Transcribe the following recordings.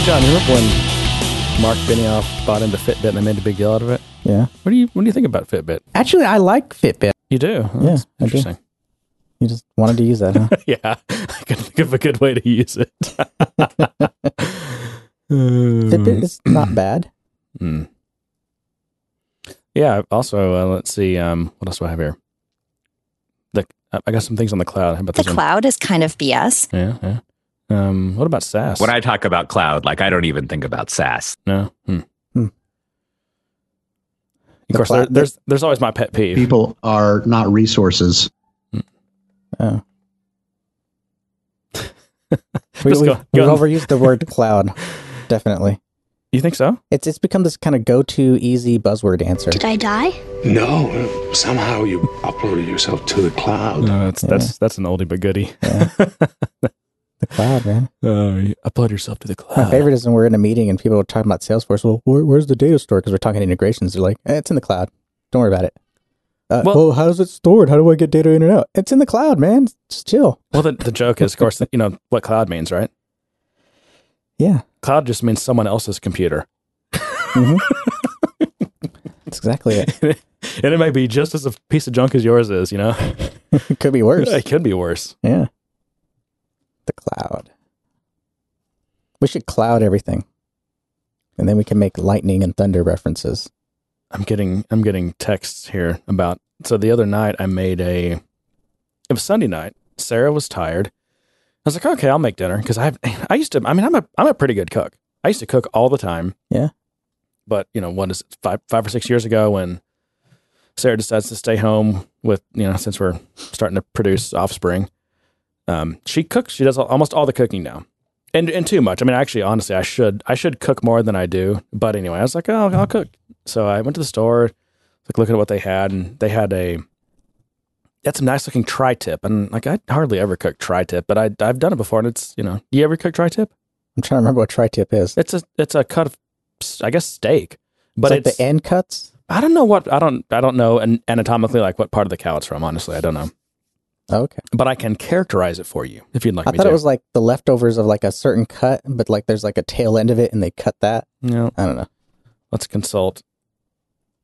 Hey John, you remember when Mark Benioff bought into Fitbit and they made a big deal out of it? Yeah. What do you what do you think about Fitbit? Actually, I like Fitbit. You do? Oh, Yeah, that's I do. interesting. You just wanted to use that, huh? yeah, I can think of a good way to use it. Fitbit is not bad. Hmm. Yeah. Also, uh, let's see. Um, what else do I have here? The I got some things on the cloud. How about The this one? cloud is kind of BS. Yeah, yeah. Um, what about SaaS? When I talk about cloud, like I don't even think about SaaS. no. Hmm. Hmm. Of The course, cloud- there, there's there's always my pet peeve. People are not resources. Oh. we, Just we've, go- we've overused the word cloud. Definitely. You think so? It's it's become this kind of go-to easy buzzword answer. Did I die? No, somehow you uploaded yourself to the cloud. No, that's that's that's an oldie but goodie. The cloud, man. Oh, you upload yourself to the cloud. My favorite is when we're in a meeting and people are talking about Salesforce. Well, where, where's the data store? Because we're talking integrations. They're like, eh, it's in the cloud. Don't worry about it. Uh, Well- well, how's it stored? How do I get data in and out? It's in the cloud, man. Just chill. Well, the, the joke is, of course, you know what cloud means, right? Yeah, Cloud just means someone else's computer, that's exactly it. and it may be just as a piece of junk as yours is. You know, it could be worse. it could be worse. Yeah. Cloud. We should cloud everything. And then we can make lightning and thunder references. I'm getting I'm getting texts here about. So the other night I made a. It was Sunday night. Sarah was tired. I was like, okay, I'll make dinner because I have I used to. I mean, I'm a I'm a pretty good cook. I used to cook all the time. Yeah. But you know, what is it, five five or six years ago when Sarah decides to stay home with you know since we're starting to produce offspring, um, she cooks. She does almost all the cooking now, and and too much. I mean, actually, honestly, I should I should cook more than I do. But anyway, I was like, oh, I'll cook. So I went to the store, like looking at what they had, and they had a that's a nice looking tri tip, and like I hardly ever cook tri tip, but I I've done it before, and it's you know, you ever cook tri tip? I'm trying to remember what tri-tip is. It's a it's a cut of I guess steak, but But like it's the end cuts? I don't know what I don't I don't know an, anatomically like what part of the cow it's from. Honestly, I don't know, okay. but I can characterize it for you if you'd like I me thought to. it was like the leftovers of like a certain cut, but like there's like a tail end of it and they cut that. no, I don't know. let's consult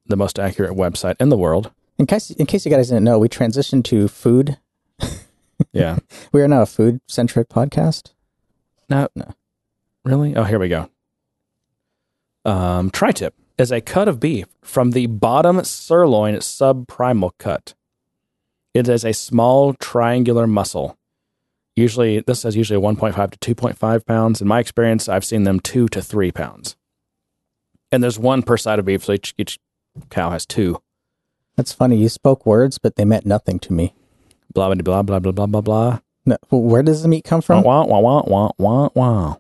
the most accurate website in the world. In case, in case you guys didn't know, we transitioned to food. Yeah, We are now a food centric podcast. no, No. really. Oh, here we go. Um, tri-tip is a cut of beef from the bottom sirloin subprimal cut. It is a small triangular muscle. Usually, this says usually 1.5 to 2.5 pounds. In my experience, I've seen them two to three pounds. And there's one per side of beef, so each, each cow has two. That's funny. You spoke words, but they meant nothing to me. Blah blah blah blah blah blah blah blah. No, where does the meat come from? Wah wah wah wah wah wah.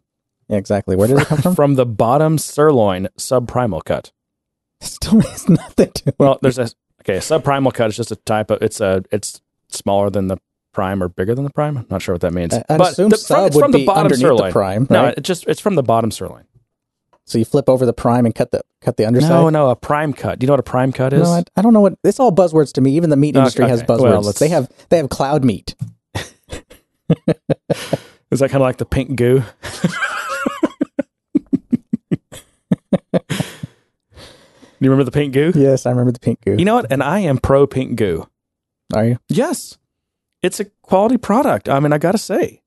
Yeah, exactly. Where does it come from? From the bottom sirloin subprimal cut. It still means nothing to me. Well, there's a okay. A subprimal cut is just a type of it's a it's smaller than the prime or bigger than the prime. I'm not sure what that means. I- I'd assume the, sub it's would from the bottom underneath the sirloin. prime, No, right? it just it's from the bottom sirloin. So you flip over the prime and cut the cut the underside. No, no, a prime cut. Do you know what a prime cut is? No, I, I don't know what. It's all buzzwords to me. Even the meat Okay, industry has buzzwords. Well, they have they have cloud meat. is that kind of like the pink goo? You remember the pink goo? Yes, I remember the pink goo. You know what? And I am pro pink goo. Are you? Yes, it's a quality product. I mean, I gotta say,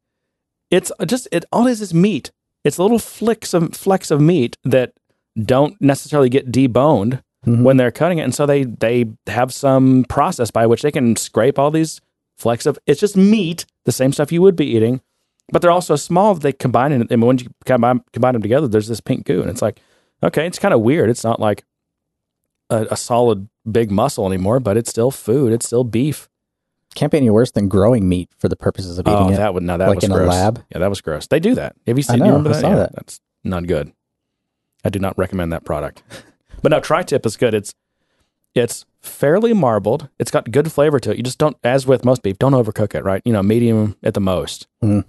it's just it. All it is is meat. It's little flicks of flecks of meat that don't necessarily get deboned Mhm. when they're cutting it, and so they they have some process by which they can scrape all these flecks of. It's just meat, the same stuff you would be eating, but they're also small. They combine it, and when you combine combine them together, there's this pink goo, and it's like, okay, it's kind of weird. It's not like a, a solid big muscle anymore, but it's still food. It's still beef. Can't be any worse than growing meat for the purposes of eating Oh, it. that would no, that like was in a gross. lab? Yeah, that was gross. They do that. Have you seen? I know, you remember I that? Yeah, that. That's not good. I do not recommend that product. but no, tri-tip is good. It's it's fairly marbled. It's got good flavor to it. You just don't, as with most beef, don't overcook it. Right? You know, medium at the most. Mhm.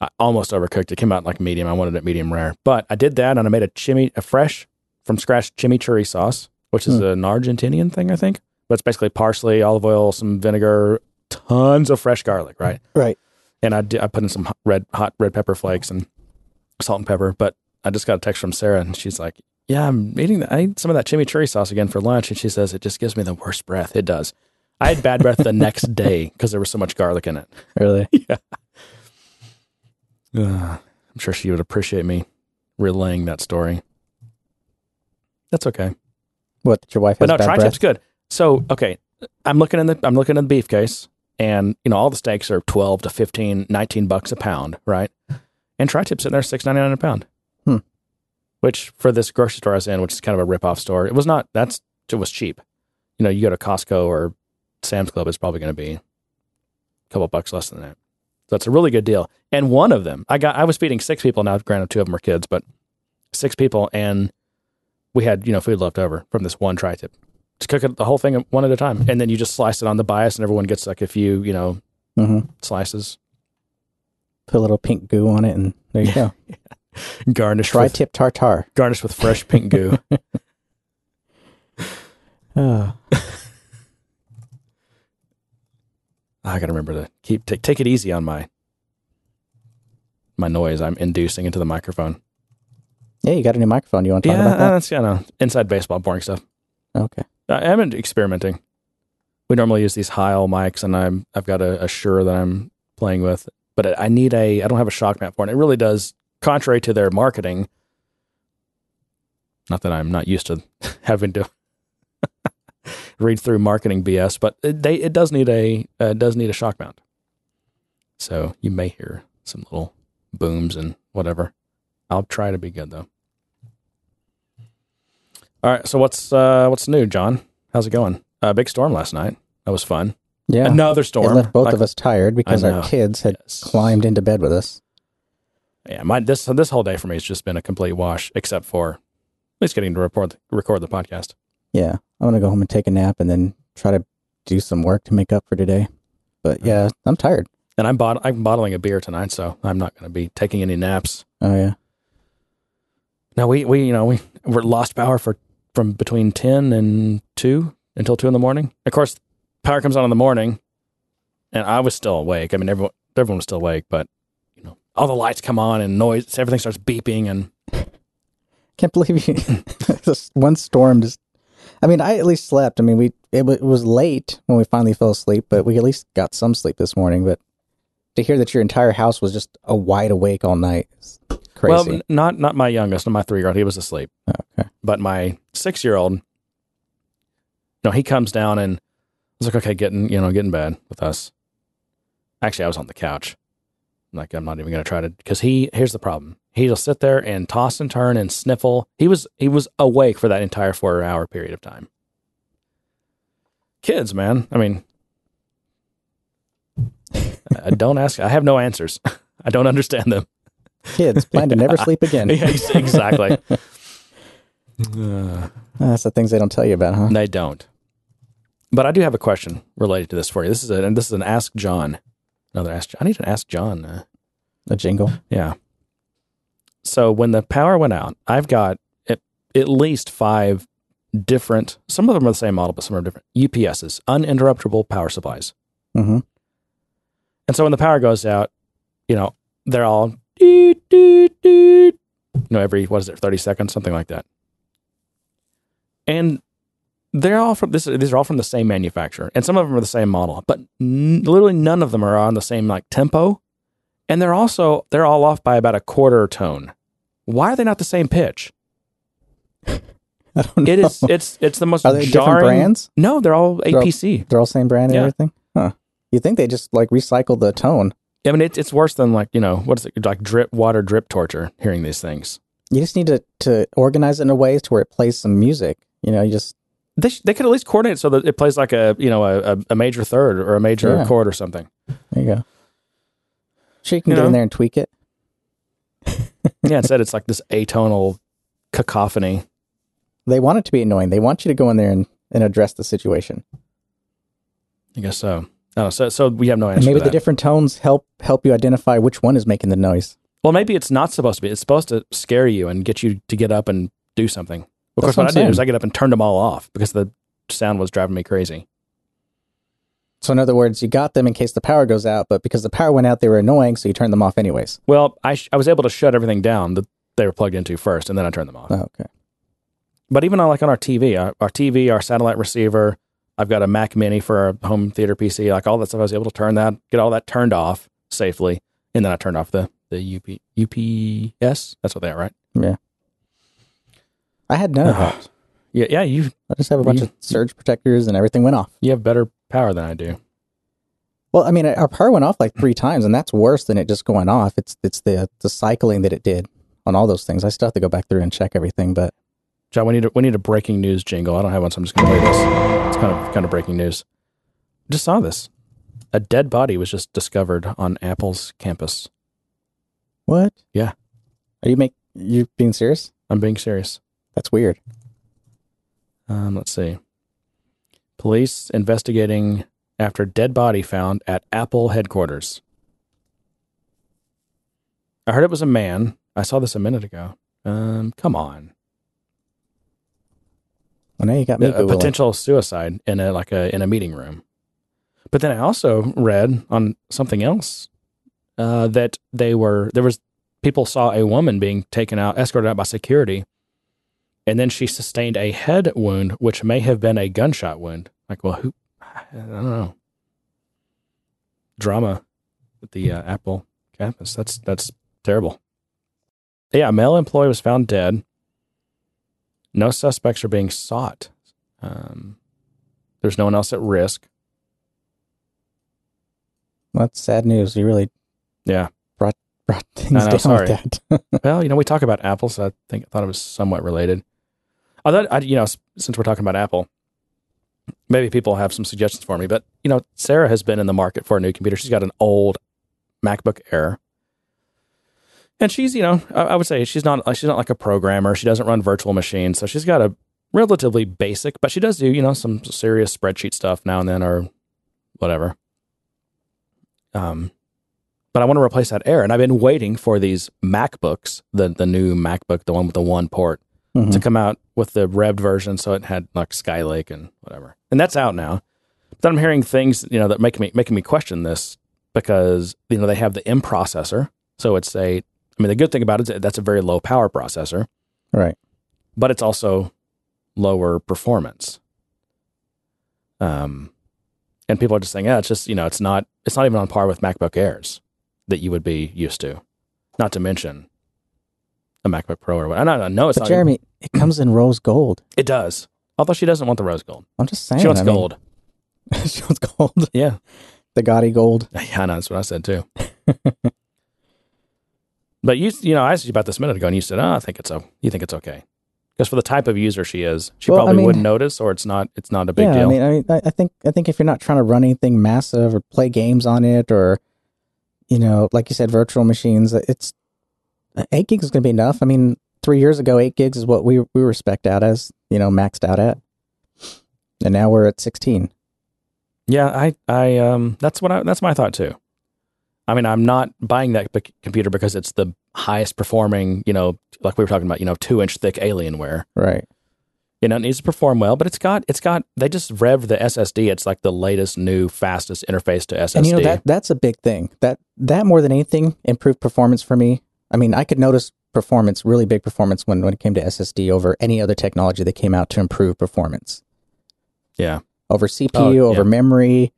I almost overcooked. It came out like medium. I wanted it medium rare, but I did that, and I made a chimi, a fresh from scratch chimichurri sauce, which is an Argentinian thing, I think. But it's basically parsley, olive oil, some vinegar, tons of fresh garlic, right? right. and I, did, I put in some hot- red hot red pepper flakes and salt and pepper. But I just got a text from Sarah, and she's like, "Yeah, I'm eating. The, I ate some of that chimichurri sauce again for lunch," and she says it just gives me the worst breath. It does. I had bad breath the next day because there was so much garlic in it. Really? Uh, I'm sure she would appreciate me relaying that story. That's okay. What? Your wife But has no, bad tri-tip's breath? good. So okay, I'm looking in the I'm looking in the beef case, and you know all the steaks are 12 to 15, 19 bucks a pound, right? And tri-tip's in there six ninety nine a pound. Hmm. Which for this grocery store I was in, which is kind of a rip off store, it was not. That's it was cheap. You know, you go to Costco or Sam's Club, it's probably going to be a couple bucks less than that. So it's a really good deal. And one of them, I got, I was feeding six people. Now, granted, two of them were kids, but six people, and we had you know food left over from this one tri-tip. Just cook it the whole thing one at a time, and then you just slice it on the bias, and everyone gets like a few you know Mhm. slices. Put a little pink goo on it, and there you go. Garnish Tri with tip tartar. garnish with fresh pink goo. Oh, I gotta remember to keep take take it easy on my my noise I'm inducing into the microphone. Yeah, you got a new microphone. You want to talk Yeah, about that? that's you know inside baseball, boring stuff. Okay. I am experimenting. We normally use these Heil mics, and I'm I've got a, a Shure that I'm playing with, but I need a I don't have a shock mount for it. It really does, contrary to their marketing. Not that I'm not used to having to read through marketing BS, but it, they it does need a uh, it does need a shock mount. So you may hear some little booms and whatever. I'll try to be good though. All right, so what's uh what's new, John? How's it going? Uh, big storm last night. That was fun. Yeah. Another it storm. left both Like- of us tired because our kids had Yes. climbed into bed with us. Yeah, my this this whole day for me has just been a complete wash, except for at least getting to report record the podcast. Yeah. I'm going to go home and take a nap and then try to do some work to make up for today. But yeah, I'm tired. And I'm bot- I'm bottling a beer tonight, so I'm not going to be taking any naps. Oh, yeah. Now we we you know we we're lost power for from between ten and two until two in the morning. Of course, power comes on in the morning, and I was still awake. I mean, everyone everyone was still awake, but you know, all the lights come on and noise, everything starts beeping, and Can't believe you. this one storm just. I mean, I at least slept. I mean, we it, wa- it was late when we finally fell asleep, but we at least got some sleep this morning. But to hear that your entire house was just a wide awake all night, crazy. well, n- not not my youngest, not my three year old. He was asleep. okay. but my six year old, no, he comes down and I was like, okay, getting, you know, get in bed with us. Actually, I was on the couch. Like, I'm not even going to try to, because he, here's the problem. He'll sit there and toss and turn and sniffle. He was, he was awake for that entire four hour period of time. Kids, man. I mean, I don't ask, I have no answers. I don't understand them. Kids plan to never sleep again. Yeah, exactly. Uh, That's the things they don't tell you about, huh? They don't. But I do have a question related to this for you. This is a, and this is an Ask John. Another Ask. I need to Ask John. Uh, A jingle. yeah. So when the power went out, I've got at, at least five different. Some of them are the same model, but some are different. UPSs, uninterruptible power supplies. Mm-hmm. And so when the power goes out, you know, they're all doot, doot, doot, you know, every what is it, thirty seconds, something like that. And they're all from this. These are all from the same manufacturer, and some of them are the same model, but n- literally none of them are on the same like tempo. And they're also they're all off by about a quarter tone. Why are they not the same pitch? I don't know. It is. It's it's the most Are they different brands? No, they're all They're all- APC. They're all same brand and Yeah. everything? Huh. You think they just like recycle the tone? I mean, it's it's worse than like you know what is it like drip water drip torture. Hearing these things. You just need to, to organize it in a way to where it plays some music. You know, you just They, sh- they could at least coordinate so that it plays like a you know a, a, major third or a major Yeah. chord or something. there you go. Sure, you can You get in there and tweak it. Yeah, instead it's like this atonal cacophony. They want it to be annoying. They want you to go in there and, and address the situation. I guess so. No, so so we have no answer. And maybe the different tones help help you identify which one is making the noise. well, maybe it's not supposed to be. It's supposed to scare you and get you to get up and do something. Of course, what what I did is saying. I get up and turned them all off because the sound was driving me crazy. So in other words, you got them in case the power goes out, but because the power went out, they were annoying, so you turned them off anyways. Well, I sh- I was able to shut everything down. that they were plugged into first, and then I turned them off. Oh, okay. But even on like on our TV, our, our TV, our satellite receiver, I've got a Mac Mini for a home theater PC, like all that stuff. I was able to turn that, get all that turned off safely, and then I turned off the the UP, UPS. That's what they are, right? Yeah. I had none of Uh-huh. that. Yeah, yeah. You I just have a bunch You- of surge protectors and everything went off. you have better power than I do. Well, I mean, our power went off like three times, and that's worse than it just going off. It's it's the the cycling that it did on all those things. I still have to go back through and check everything, but John, we need a, we need a breaking news jingle. I don't have one, so I'm just going to play this. It's kind of kind of breaking news. Just saw this. A dead body was just discovered on Apple's campus. what? Yeah. Are you make you being serious? I'm being serious. That's weird. Um, let's see. Police investigating after dead body found at Apple headquarters. I heard it was a man. I saw this a minute ago. Um, come on. Well, now you got me. a potential suicide in a like a in a meeting room. But then I also read on something else uh, that they were there was people saw a woman being taken out, escorted out by security, and then she sustained a head wound, which may have been a gunshot wound. Like, well, who? I don't know. Drama at the uh, Apple campus. That's that's terrible. Yeah, a male employee was found dead. No suspects are being sought. Um, there's no one else at risk. That's sad news. You really Yeah. brought brought things I know, down sorry. with that. Well, you know, we talk about Apple, so I think I thought it was somewhat related. Although, I, you know, since we're talking about Apple, maybe people have some suggestions for me. But you know, Sarah has been in the market for a new computer. She's got an old MacBook Air, and she's, you know, I, I would say she's not she's not like a programmer. She doesn't run virtual machines, so she's got a relatively basic, but she does do you know some serious spreadsheet stuff now and then or whatever. Um, but I want to replace that Air, and I've been waiting for these MacBooks, the the new MacBook, the one with the one port, Mhm. to come out with the revved version, so it had like Skylake and whatever, and that's out now. But then I'm hearing things, you know, that make me making me question this because you know they have the M processor, so it's a. I mean, the good thing about it is that that's a very low power processor, Right. but it's also lower performance. Um, and people are just saying, yeah, it's just you know, it's not it's not even on par with MacBook Airs that you would be used to. Not to mention a MacBook Pro or what. I know, I know it's But not. Jeremy, it comes in rose gold. it does. Although she doesn't want the rose gold, I'm just saying. she wants I mean, gold. she wants gold. Yeah, The gaudy gold. yeah, I know that's what I said too. but you, you know, I asked you about this a minute ago, and you said, "Oh, I think it's o You think it's okay?" Because for the type of user she is, she Well, I probably mean- wouldn't notice, or it's not. It's not a big yeah, deal. I mean, I mean, I I think I think if you're not trying to run anything massive or play games on it, or you know, like you said, virtual machines, it's eight gigs is going to be enough. I mean, three years ago, eight gigs is what we we were spec'd out as, you know, maxed out at, and now we're at sixteen. Yeah, I, I, um, that's what I, that's my thought too. I mean, I'm not buying that computer because it's the highest performing, you know, like we were talking about, you know, two inch thick Alienware. Right. You know, it needs to perform well, but it's got, it's got, they just rev the SSD. It's like the latest, new, fastest interface to SSD. And you know that that's a big thing. That that more than anything improved performance for me. I mean, I could notice performance, really big performance when when it came to SSD over any other technology that came out to improve performance. yeah. Over CPU, Oh, over yeah. memory,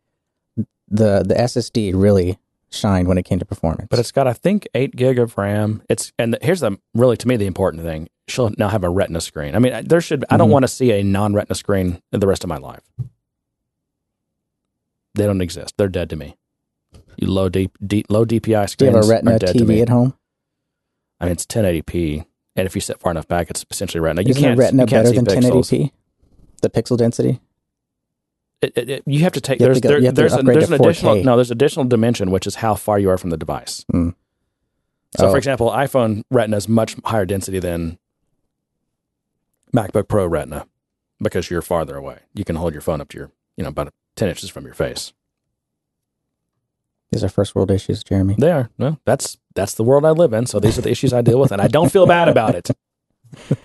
the the SSD really shined when it came to performance. But it's got, I think, eight gig of RAM. It's, and the, here's the really, to me, the important thing. She'll now have a retina screen. I mean, there should, I don't Mhm. want to see a non retina screen the rest of my life. They don't exist. They're dead to me. You low deep, D low DPI do you have a Retina dead to me. TV at home? I mean, it's 1080p, and if you sit far enough back, it's essentially Retina. You Isn't can't a Retina you can't better than pixels. 1080p? The pixel density. It, it, you have to take have there's to go- there- you have there's, a, there's an additional no there's additional dimension which is how far you are from the device. Mm. So, Oh. for example, iPhone Retina is much higher density than MacBook Pro Retina because you're farther away. You can hold your phone up to your you know about ten inches from your face. These are first world issues, Jeremy. They are well. That's that's the world I live in. So these are the issues I deal with, and I don't feel bad about it.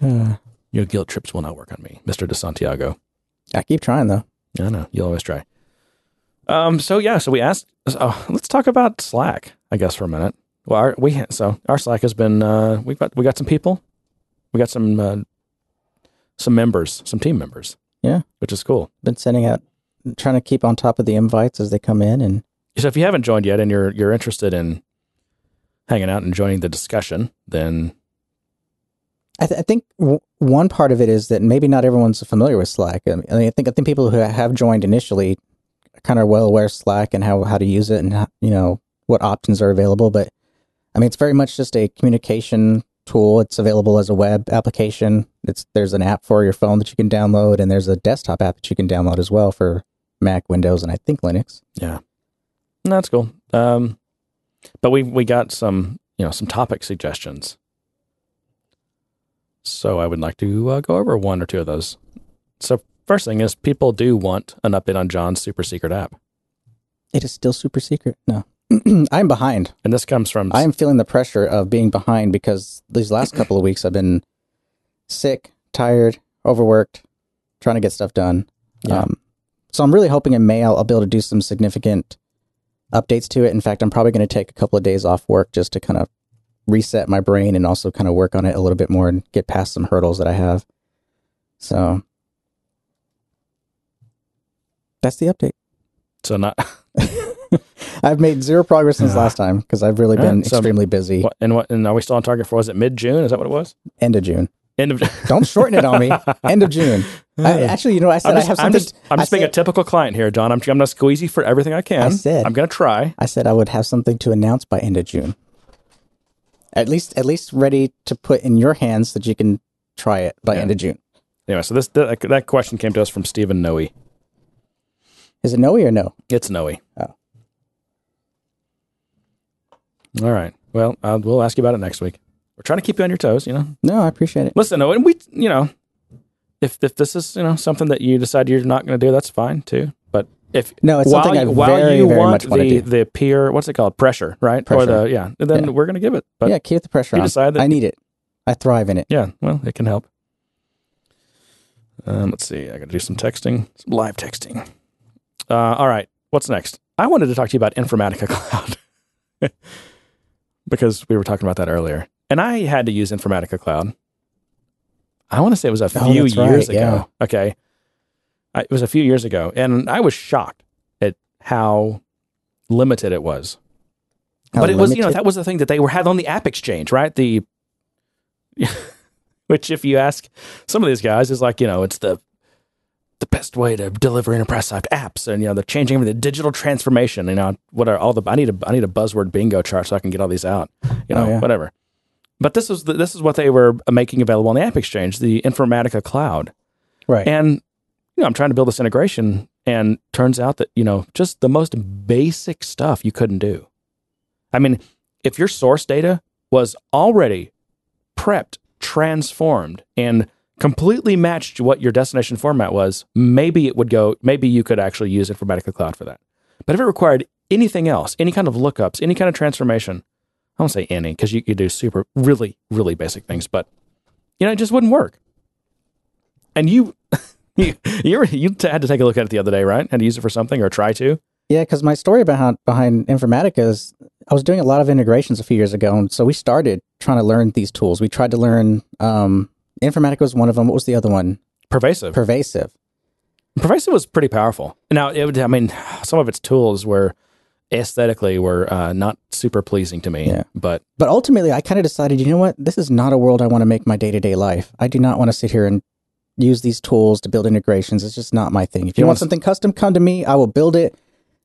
Uh, Your guilt trips will not work on me, Mister De Santiago. I keep trying though. I know you always try. Um. So yeah. So we asked. Oh, let's talk about Slack. I guess for a minute. Well, our, we so our Slack has been uh, we got we got some people, we got some uh, some members, some team members. Yeah. which is cool. Been sending out, trying to keep on top of the invites as they come in, and So if you haven't joined yet and you're you're interested in hanging out and joining the discussion, then I, th- I think w- one part of it is that maybe not everyone's familiar with Slack. I, mean, I think I think people who have joined initially are kind of well aware of Slack and how how to use it and how, you know what options are available. But I mean, it's very much just a communication tool. It's available as a web application. It's there's an app for your phone that you can download, and there's a desktop app that you can download as well for Mac, Windows, and I think Linux. yeah, that's cool. Um, but we we got some you know some topic suggestions. So I would like to uh, go over one or two of those. So first thing is people do want an update on John's super secret app, It is still super secret. No, I'm behind. and this comes from I am feeling the pressure of being behind because these last couple of weeks I've been sick, tired, overworked, trying to get stuff done. Yeah. Um, so I'm really hoping in May I'll, I'll be able to do some significant updates to it. In fact, I'm probably going to take a couple of days off work just to kind of reset my brain and also kind of work on it a little bit more and get past some hurdles that I have. So that's the update. so not I've made zero progress since last time because I've really All right, been so- extremely busy. what and what and are we still on target for? Was it mid June? Is that what it was? End of June. End of. Don't shorten it on me. End of June. I, actually, you know, I said just, I have I'm just, I'm just being a typical client here, John. I'm, I'm going to squeeze you for everything I can. I said- I'm going to try. I said I would have something to announce by end of June. At least, at least ready to put in your hands that you can try it by Yeah. end of June. Anyway, so this that, that question came to us from Stephen Noe. Is it no or no? It's Noe. Oh. All right. Well, uh, we'll ask you about it next week. We're trying to keep you on your toes, you know. No, I appreciate it. Listen, Noe, and we, you know, if if this is you know something that you decide you're not going to do, that's fine too. If No, it's while something I while very, you very want much want the the peer, what's it called, pressure, right? Or Pressure. the yeah, then Yeah. we're going to give it. But yeah, keep the pressure you on. decide that- I need it. I thrive in it. Yeah, well, it can help. Um, let's see. I got to do some texting, some live texting. Uh, all right. What's next? I wanted to talk to you about Informatica Cloud because we were talking about that earlier, and I had to use Informatica Cloud. I want to say it was a Oh, few right, years ago. yeah. Okay, I, it was a few years ago, and I was shocked at how limited it was. How but it was, you know, that was the thing that they were had on the App Exchange, right? The which, if you ask some of these guys, is like, you know, it's the the best way to deliver enterprise type apps, and you know, they're changing. The digital transformation, you know, what are all the? I need a I need a buzzword bingo chart so I can get all these out, you oh, know, Oh, yeah. whatever. But this is the, this is what they were uh, making available on the App Exchange, the Informatica Cloud. Right. And you know, I'm trying to build this integration, and turns out that you know, just the most basic stuff you couldn't do. I mean, if your source data was already prepped, transformed, and completely matched what your destination format was, maybe it would go. Maybe you could actually use Informatica Cloud for that. But if it required anything else, any kind of lookups, any kind of transformation, I won't say any because you could do super, really, really basic things, but you know, it just wouldn't work. And you, you, you, were- you t- had to take a look at it the other day, right? Had to use it for something or try to. Yeah, because my story behind behind Informatica is I was doing a lot of integrations a few years ago, and so we started trying to learn these tools. We tried to learn um, Informatica was one of them. What was the other one? Pervasive. Pervasive. Pervasive was pretty powerful. Now, it would, I mean, some of its tools were aesthetically were uh, not super pleasing to me, Yeah. but But ultimately, I kind of decided, you know what? This is not a world I want to make my day to day life. I do not want to sit here and use these tools to build integrations. It's just not my thing. If you, You want want- something custom, come to me. I will build it.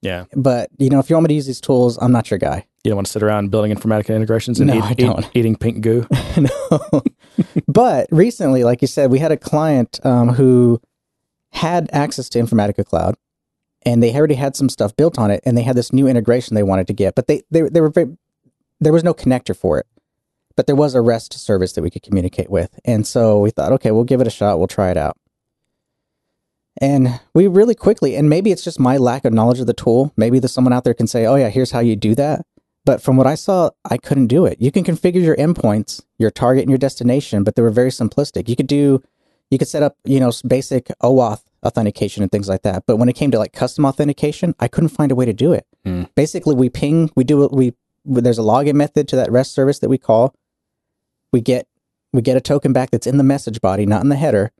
yeah, But you know, if you want me to use these tools, I'm not your guy. you don't want to sit around building Informatica integrations and No, eat, I don't. eating pink goo. no. but recently, like you said, we had a client um, who had access to Informatica Cloud, and they already had some stuff built on it, and they had this new integration they wanted to get, but they they, they were very, there was no connector for it, but there was a REST service that we could communicate with, and so we thought, okay, we'll give it a shot, we'll try it out. And we really quickly, and maybe it's just my lack of knowledge of the tool. Maybe there's someone out there can say, "Oh yeah, here's how you do that." But from what I saw, I couldn't do it. You can configure your endpoints, your target and your destination, but they were very simplistic. You could do, you could set up, you know, basic OAuth authentication and things like that. But when it came to like custom authentication, I couldn't find a way to do it. Hmm. Basically, we ping, we do we there's a login method to that REST service that we call. We get we get a token back that's in the message body, not in the header.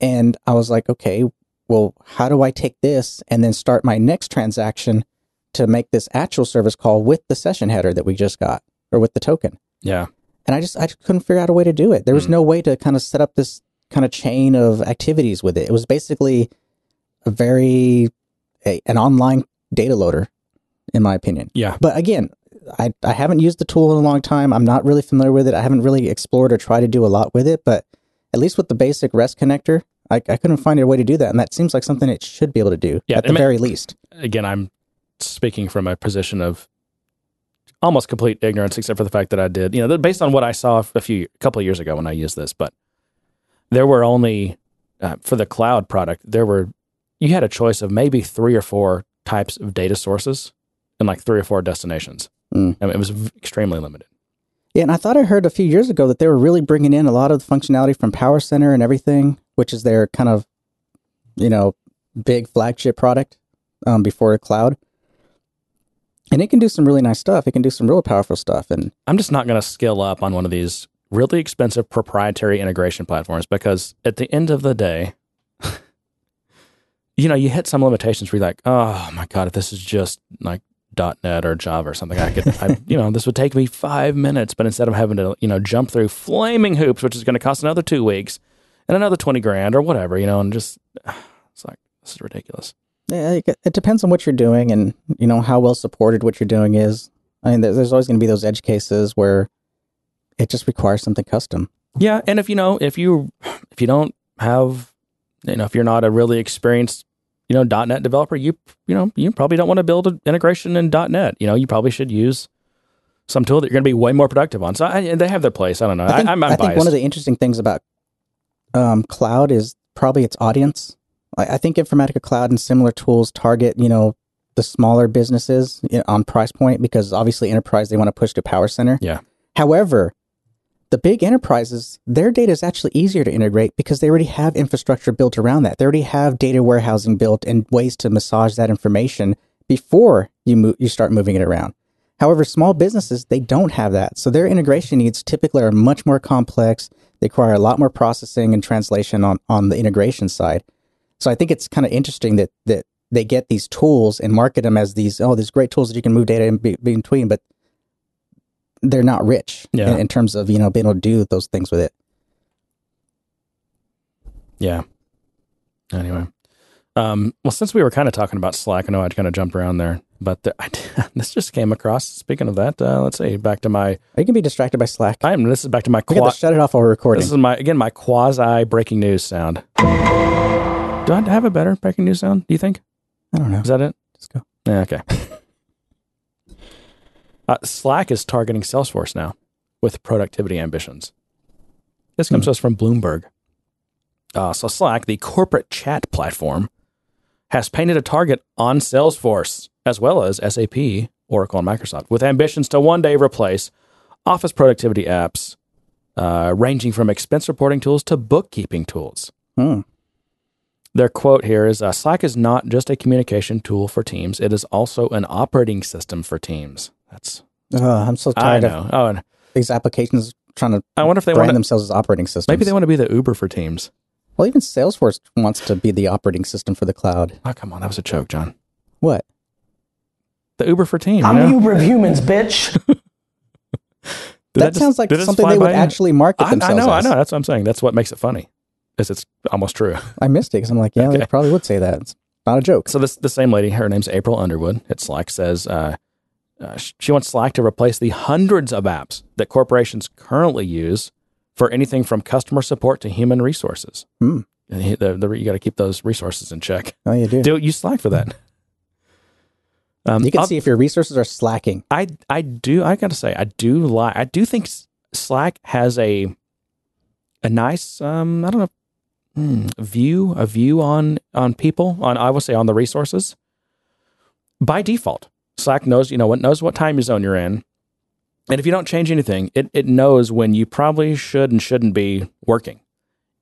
And I was like, okay, well, how do I take this and then start my next transaction to make this actual service call with the session header that we just got or with the token? Yeah. And I just I just couldn't figure out a way to do it. There was Mm. no way to kind of set up this kind of chain of activities with it. It was basically a very a, an online data loader, in my opinion. Yeah. But again, I I haven't used the tool in a long time. I'm not really familiar with it. I haven't really explored or tried to do a lot with it. But at least with the basic REST connector, I, I couldn't find a way to do that, and that seems like something it should be able to do Yeah, at the mean- very least. Again, I'm speaking from a position of almost complete ignorance, except for the fact that I did, you know, based on what I saw a few, a couple of years ago when I used this. But there were only uh, for the cloud product, there were you had a choice of maybe three or four types of data sources and like three or four destinations. Mm. I mean, it was extremely limited. Yeah, and I thought I heard a few years ago that they were really bringing in a lot of the functionality from Power Center and everything, which is their kind of, you know, big flagship product um, before the cloud. And it can do some really nice stuff. It can do some real powerful stuff. And I'm just not going to scale up on one of these really expensive proprietary integration platforms because at the end of the day, you know, you hit some limitations where you're like, oh my God, if this is just like .NET or Java or something, I could, I, you know, this would take me five minutes. But instead of having to, you know, jump through flaming hoops, which is going to cost another two weeks and another 20 grand or whatever, you know, and just, it's like, this is ridiculous. yeah, it, it depends on what you're doing and, you know, how well supported what you're doing is. I mean, there's always going to be those edge cases where it just requires something custom. Yeah, and if you know, if you if you don't have, you know, if you're not a really experienced, you know, .NET developer, you you know, you probably don't want to build an integration in .NET. You know, you probably should use some tool that you're going to be way more productive on. So I, they have their place. I don't know. I, think, I'm, I'm I think one of the interesting things about um, cloud is probably its audience. I, I think Informatica Cloud and similar tools target, you know, the smaller businesses on price point because obviously enterprise they want to push to Power Center. Yeah. However, the big enterprises, their data is actually easier to integrate because they already have infrastructure built around that. They already have data warehousing built and ways to massage that information before you move, you start moving it around. However, small businesses, they don't have that. So their integration needs typically are much more complex. They require a lot more processing and translation on, on the integration side. So I think it's kind of interesting that, that they get these tools and market them as these, oh, these great tools that you can move data in be- between, but they're not rich Yeah. in, in terms of, you know, being able to do those things with it. yeah. Anyway, um, well, since we were kind of talking about Slack, I know I'd kind of jumped around there, but the, I, this just came across. Speaking of that, uh, let's see, back to my. You can be distracted by Slack. I am. This is back to my. Qua- to shut it off while we're recording. This is my again my quasi breaking news sound. Do I have a better breaking news sound? Do you think? I don't know. Is that it? Just go. Yeah, okay. Uh, Slack is targeting Salesforce now with productivity ambitions. This comes to us from Bloomberg. Uh, so Slack, the corporate chat platform, has painted a target on Salesforce as well as SAP, Oracle, and Microsoft, with ambitions to one day replace Office productivity apps, uh, ranging from expense reporting tools to bookkeeping tools. Hmm. Their quote here is uh, Slack is not just a communication tool for teams, it is also an operating system for teams. That's, Oh, I'm so I tired of. Oh, and these applications trying to I wonder if they brand want to, themselves as operating systems. maybe they want to be the Uber for teams. Well, even Salesforce wants to be the operating system for the cloud. Oh, come on. That was a joke, John. What? The Uber for teams. I'm you the know? Uber of humans, bitch. Did that just- sounds like did it just something they would you? actually market I, I themselves know, I know. That's what I'm saying. That's what makes it funny. Is it's almost true. I missed it because I'm like, yeah, Okay. they probably would say that. It's not a joke. So this the same lady, her name's April Underwood at Slack, says uh, uh, she wants Slack to replace the hundreds of apps that corporations currently use for anything from customer support to human resources. And the, the, you got to keep those resources in check. Oh, you do. Do use Slack for that. Um, you can I'll- see if your resources are slacking. I I do I gotta say I do like I do think Slack has a a nice um I don't know hmm, view a view on on people on I will say on the resources by default Slack knows you know what knows what time zone you're in and if you don't change anything it it knows when you probably should and shouldn't be working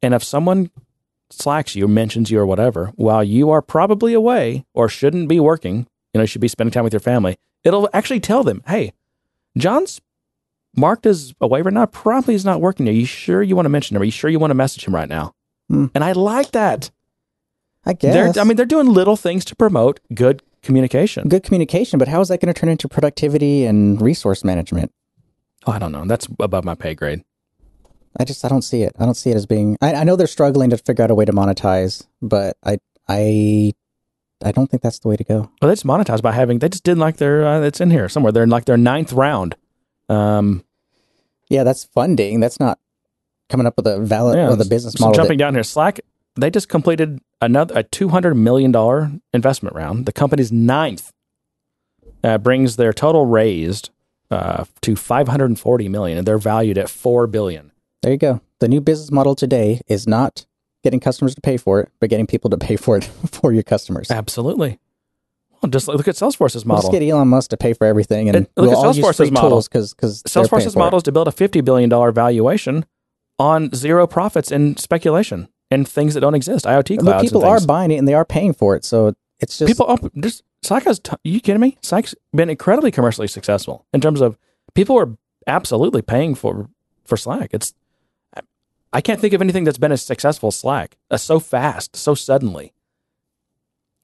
and if someone slacks you mentions you or whatever while you are probably away or shouldn't be working you know you should be spending time with your family it'll actually tell them hey John's marked as away right now. Probably is not working. Are you sure you want to mention him? Are you sure you want to message him right now? Hmm. And I like that. I They're, guess. I mean, they're doing little things to promote good communication. good communication, but how is that going to turn into productivity and resource management? Oh, I don't know. That's above my pay grade. I just I don't see it. I don't see it as being. I, I know they're struggling to figure out a way to monetize, but I I I don't think that's the way to go. Well, they just monetized by having. They just did like their. Uh, it's in here somewhere. They're in like their ninth round. Um, Yeah, that's funding. That's not coming up with a valid yeah, or the business model. that- jumping down here, Slack. They just completed another a two hundred million dollar investment round. The company's ninth uh, brings their total raised uh, to five hundred and forty million, and they're valued at four billion. there you go. The new business model today is not getting customers to pay for it, but getting people to pay for it for your customers. Absolutely. Well, just look at Salesforce's We'll model. get Elon Musk to pay for everything, and And we'll look at all use Salesforce's model. because because Salesforce's model is to build a fifty billion dollar valuation on zero profits and speculation and things that don't exist. IoT clouds. But people are buying it and they are paying for it, so it's just people oh, just Slack has. T- you kidding me? Slack's been incredibly commercially successful in terms of people are absolutely paying for for Slack. It's I- I can't think of anything that's been as successful as Slack. Uh, so fast, so suddenly.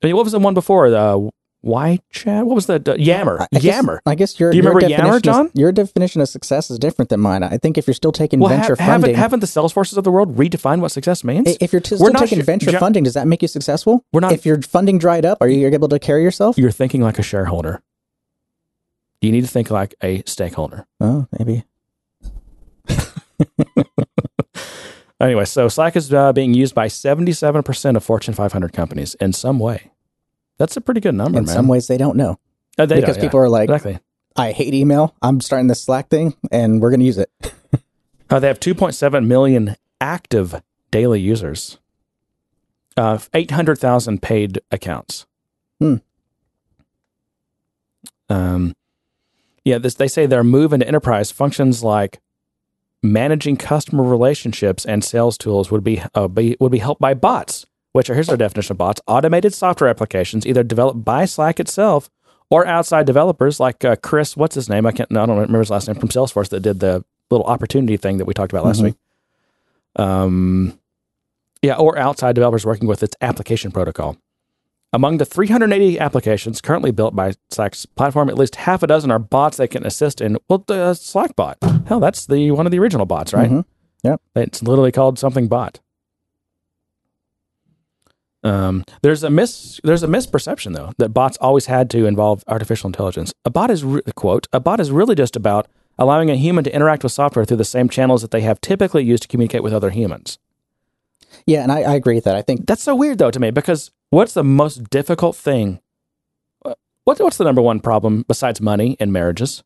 I mean, what was the one before? The Y chat? What was that? uh, Yammer? I- I guess- Yammer. I guess your Do you your remember Yammer, John? is- your definition of success is different than mine. I think if you're still taking well, venture ha- haven't funding, haven't the Salesforces of the world redefined what success means? if you're t- We're still taking sure- venture Jo- funding, does that make you successful? We're not- If your funding dried up, are you able to carry yourself? You're thinking like a shareholder. You need to think like a stakeholder. Oh, maybe. Anyway, so Slack is uh, being used by 77% of Fortune 500 companies in some way. That's a pretty good number, In man. some ways, they don't know Uh, they because don't, yeah. people are like, exactly. "I hate email. I'm starting this Slack thing, and we're going to use it." Uh, they have 2.7 million active daily users, uh, 800,000 paid accounts. Hmm. Um, yeah, this, they say their move into enterprise functions like managing customer relationships and sales tools would be, uh, be would be helped by bots, which are here's our definition of bots: automated software applications either developed by Slack itself or outside developers like uh, Chris. What's his name? I can't. I don't remember his last name from Salesforce that did the little opportunity thing that we talked about last Mhm. week. Um, yeah, or outside developers working with its application protocol. Among the 380 applications currently built by Slack's platform, at least half a dozen are bots that can assist in well, the Slack bot. Hell, that's the one of the original bots, right? Mhm. Yep. It's literally called something bot. Um, there's a mis there's a misperception though that bots always had to involve artificial intelligence. A bot is re- quote a bot is really just about allowing a human to interact with software through the same channels that they have typically used to communicate with other humans. Yeah, and I, I agree with that. I think That's so weird though to me because what's the most difficult thing? uh, What what's the number one problem besides money in marriages?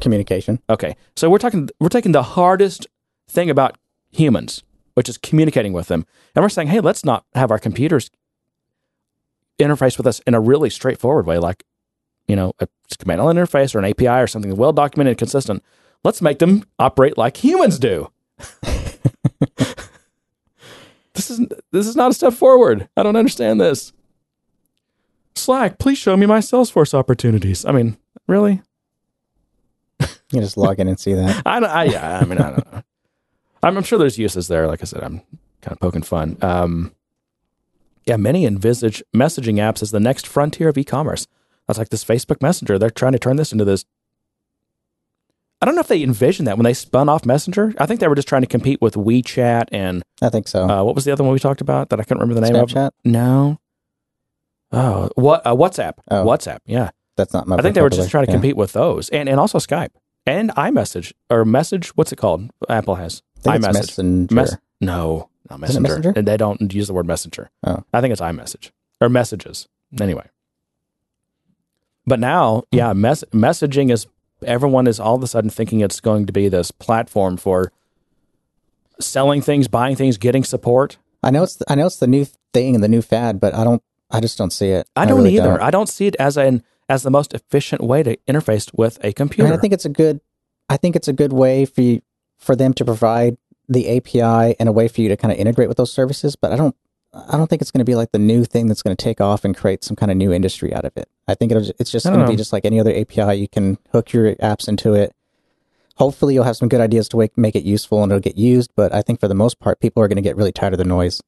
communication. Okay, so we're talking we're taking the hardest thing about humans, which is communicating with them, and we're saying, hey, let's not have our computers interface with us in a really straightforward way, like you know a command line interface or an API or something well documented and consistent. Let's make them operate like humans do. this is this is not a step forward. I don't understand this. Slack, please show me my Salesforce opportunities. I mean, really? You just log in and see that. I don't. I, yeah, I mean, I don't know. I'm, I'm sure there's uses there. Like I said, I'm kind of poking fun. Um, yeah, many envisage messaging apps as the next frontier of e-commerce. That's like this Facebook Messenger. They're trying to turn this into this. I don't know if they envisioned that when they spun off Messenger. I think they were just trying to compete with WeChat and I think so. uh, what was the other one we talked about that I couldn't remember the name of? Snapchat. No. Oh, what uh, WhatsApp? Oh. WhatsApp. Yeah. That's not my. I think they were just trying to Yeah. compete with those, and and also Skype and iMessage or Message. What's it called? Apple has I think it's iMessage. Messenger. Mess- no, not Messenger. Messenger? And they don't use the word Messenger. Oh. I think it's iMessage or Messages. Anyway, but now, yeah, hmm. mess- messaging is everyone is all of a sudden thinking it's going to be this platform for selling things, buying things, getting support. I know it's I know it's the new thing and the new fad, but I don't. I just don't see it. I don't really either. don't. I don't see it as an as the most efficient way to interface with a computer. I think it's a good. I think it's a good way for you, for them to provide the API and a way for you to kind of integrate with those services. But I don't. I don't think it's going to be like the new thing that's going to take off and create some kind of new industry out of it. I think it'll, it's just going to be just like any other API. You can hook your apps into it. Hopefully, you'll have some good ideas to make, it useful and it'll get used. But I think for the most part, people are going to get really tired of the noise.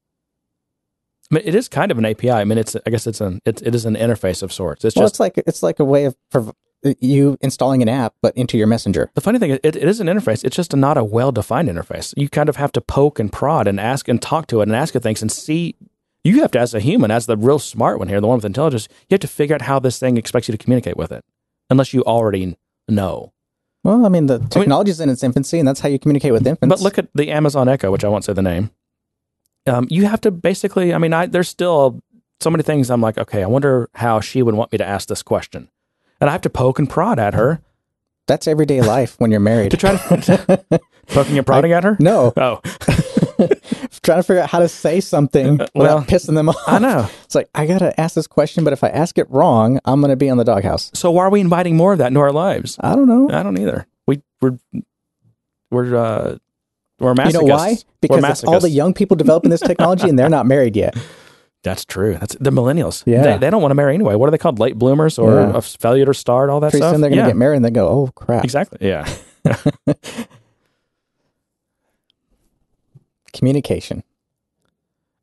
I mean, it is kind of an API. I mean, it's I guess it's an it, it is an interface of sorts. It's well, just it's like it's like a way of prov- you installing an app, but into your messenger. the funny thing. is It, it is an interface. It's just a, not a well defined interface. You kind of have to poke and prod and ask and talk to it and ask it things and see. You have to, as a human, as the real smart one here, the one with intelligence, you have to figure out how this thing expects you to communicate with it, unless you already know. Well, I mean, the technology's in its infancy, and that's how you communicate with infants. But look at the Amazon Echo, which I won't say the name. Um, you have to basically. I mean, I, there's still so many things. I'm like, okay, I wonder how she would want me to ask this question, and I have to poke and prod at her that's everyday life when you're married. to try to poking and prodding at her. no, Oh, trying to figure out how to say something well, without pissing them off. I know. It's like I gotta ask this question, but if I ask it wrong, I'm gonna be on the doghouse. So why are we inviting more of that into our lives? I don't know. I don't either. We we're we're uh we're masochists. You know why? Because all the young people developing this technology, and they're not married yet. That's true. That's the millennials. Yeah. they, they don't want to marry anyway. What are they called? Late bloomers or Yeah. a failure to start? All that Pretty stuff. soon they're gonna yeah, get married, and they go, "Oh crap!" exactly. Yeah. Communication.